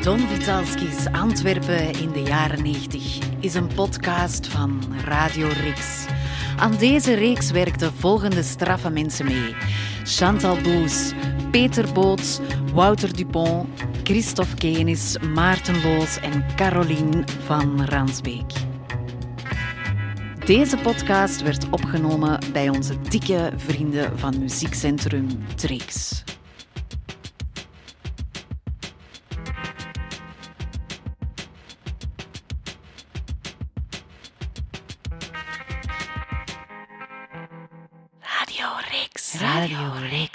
Don Vitalski's Antwerpen in de jaren 90 is een podcast van Radio Rix. Aan deze reeks werkten volgende straffe mensen mee: Chantal Boes, Peter Boots, Wouter Dupont, Christophe Kenis, Maarten Loos en Caroline van Ransbeek. Deze podcast werd opgenomen bij onze dikke vrienden van muziekcentrum Trix. Radio Rix. Radio Rix.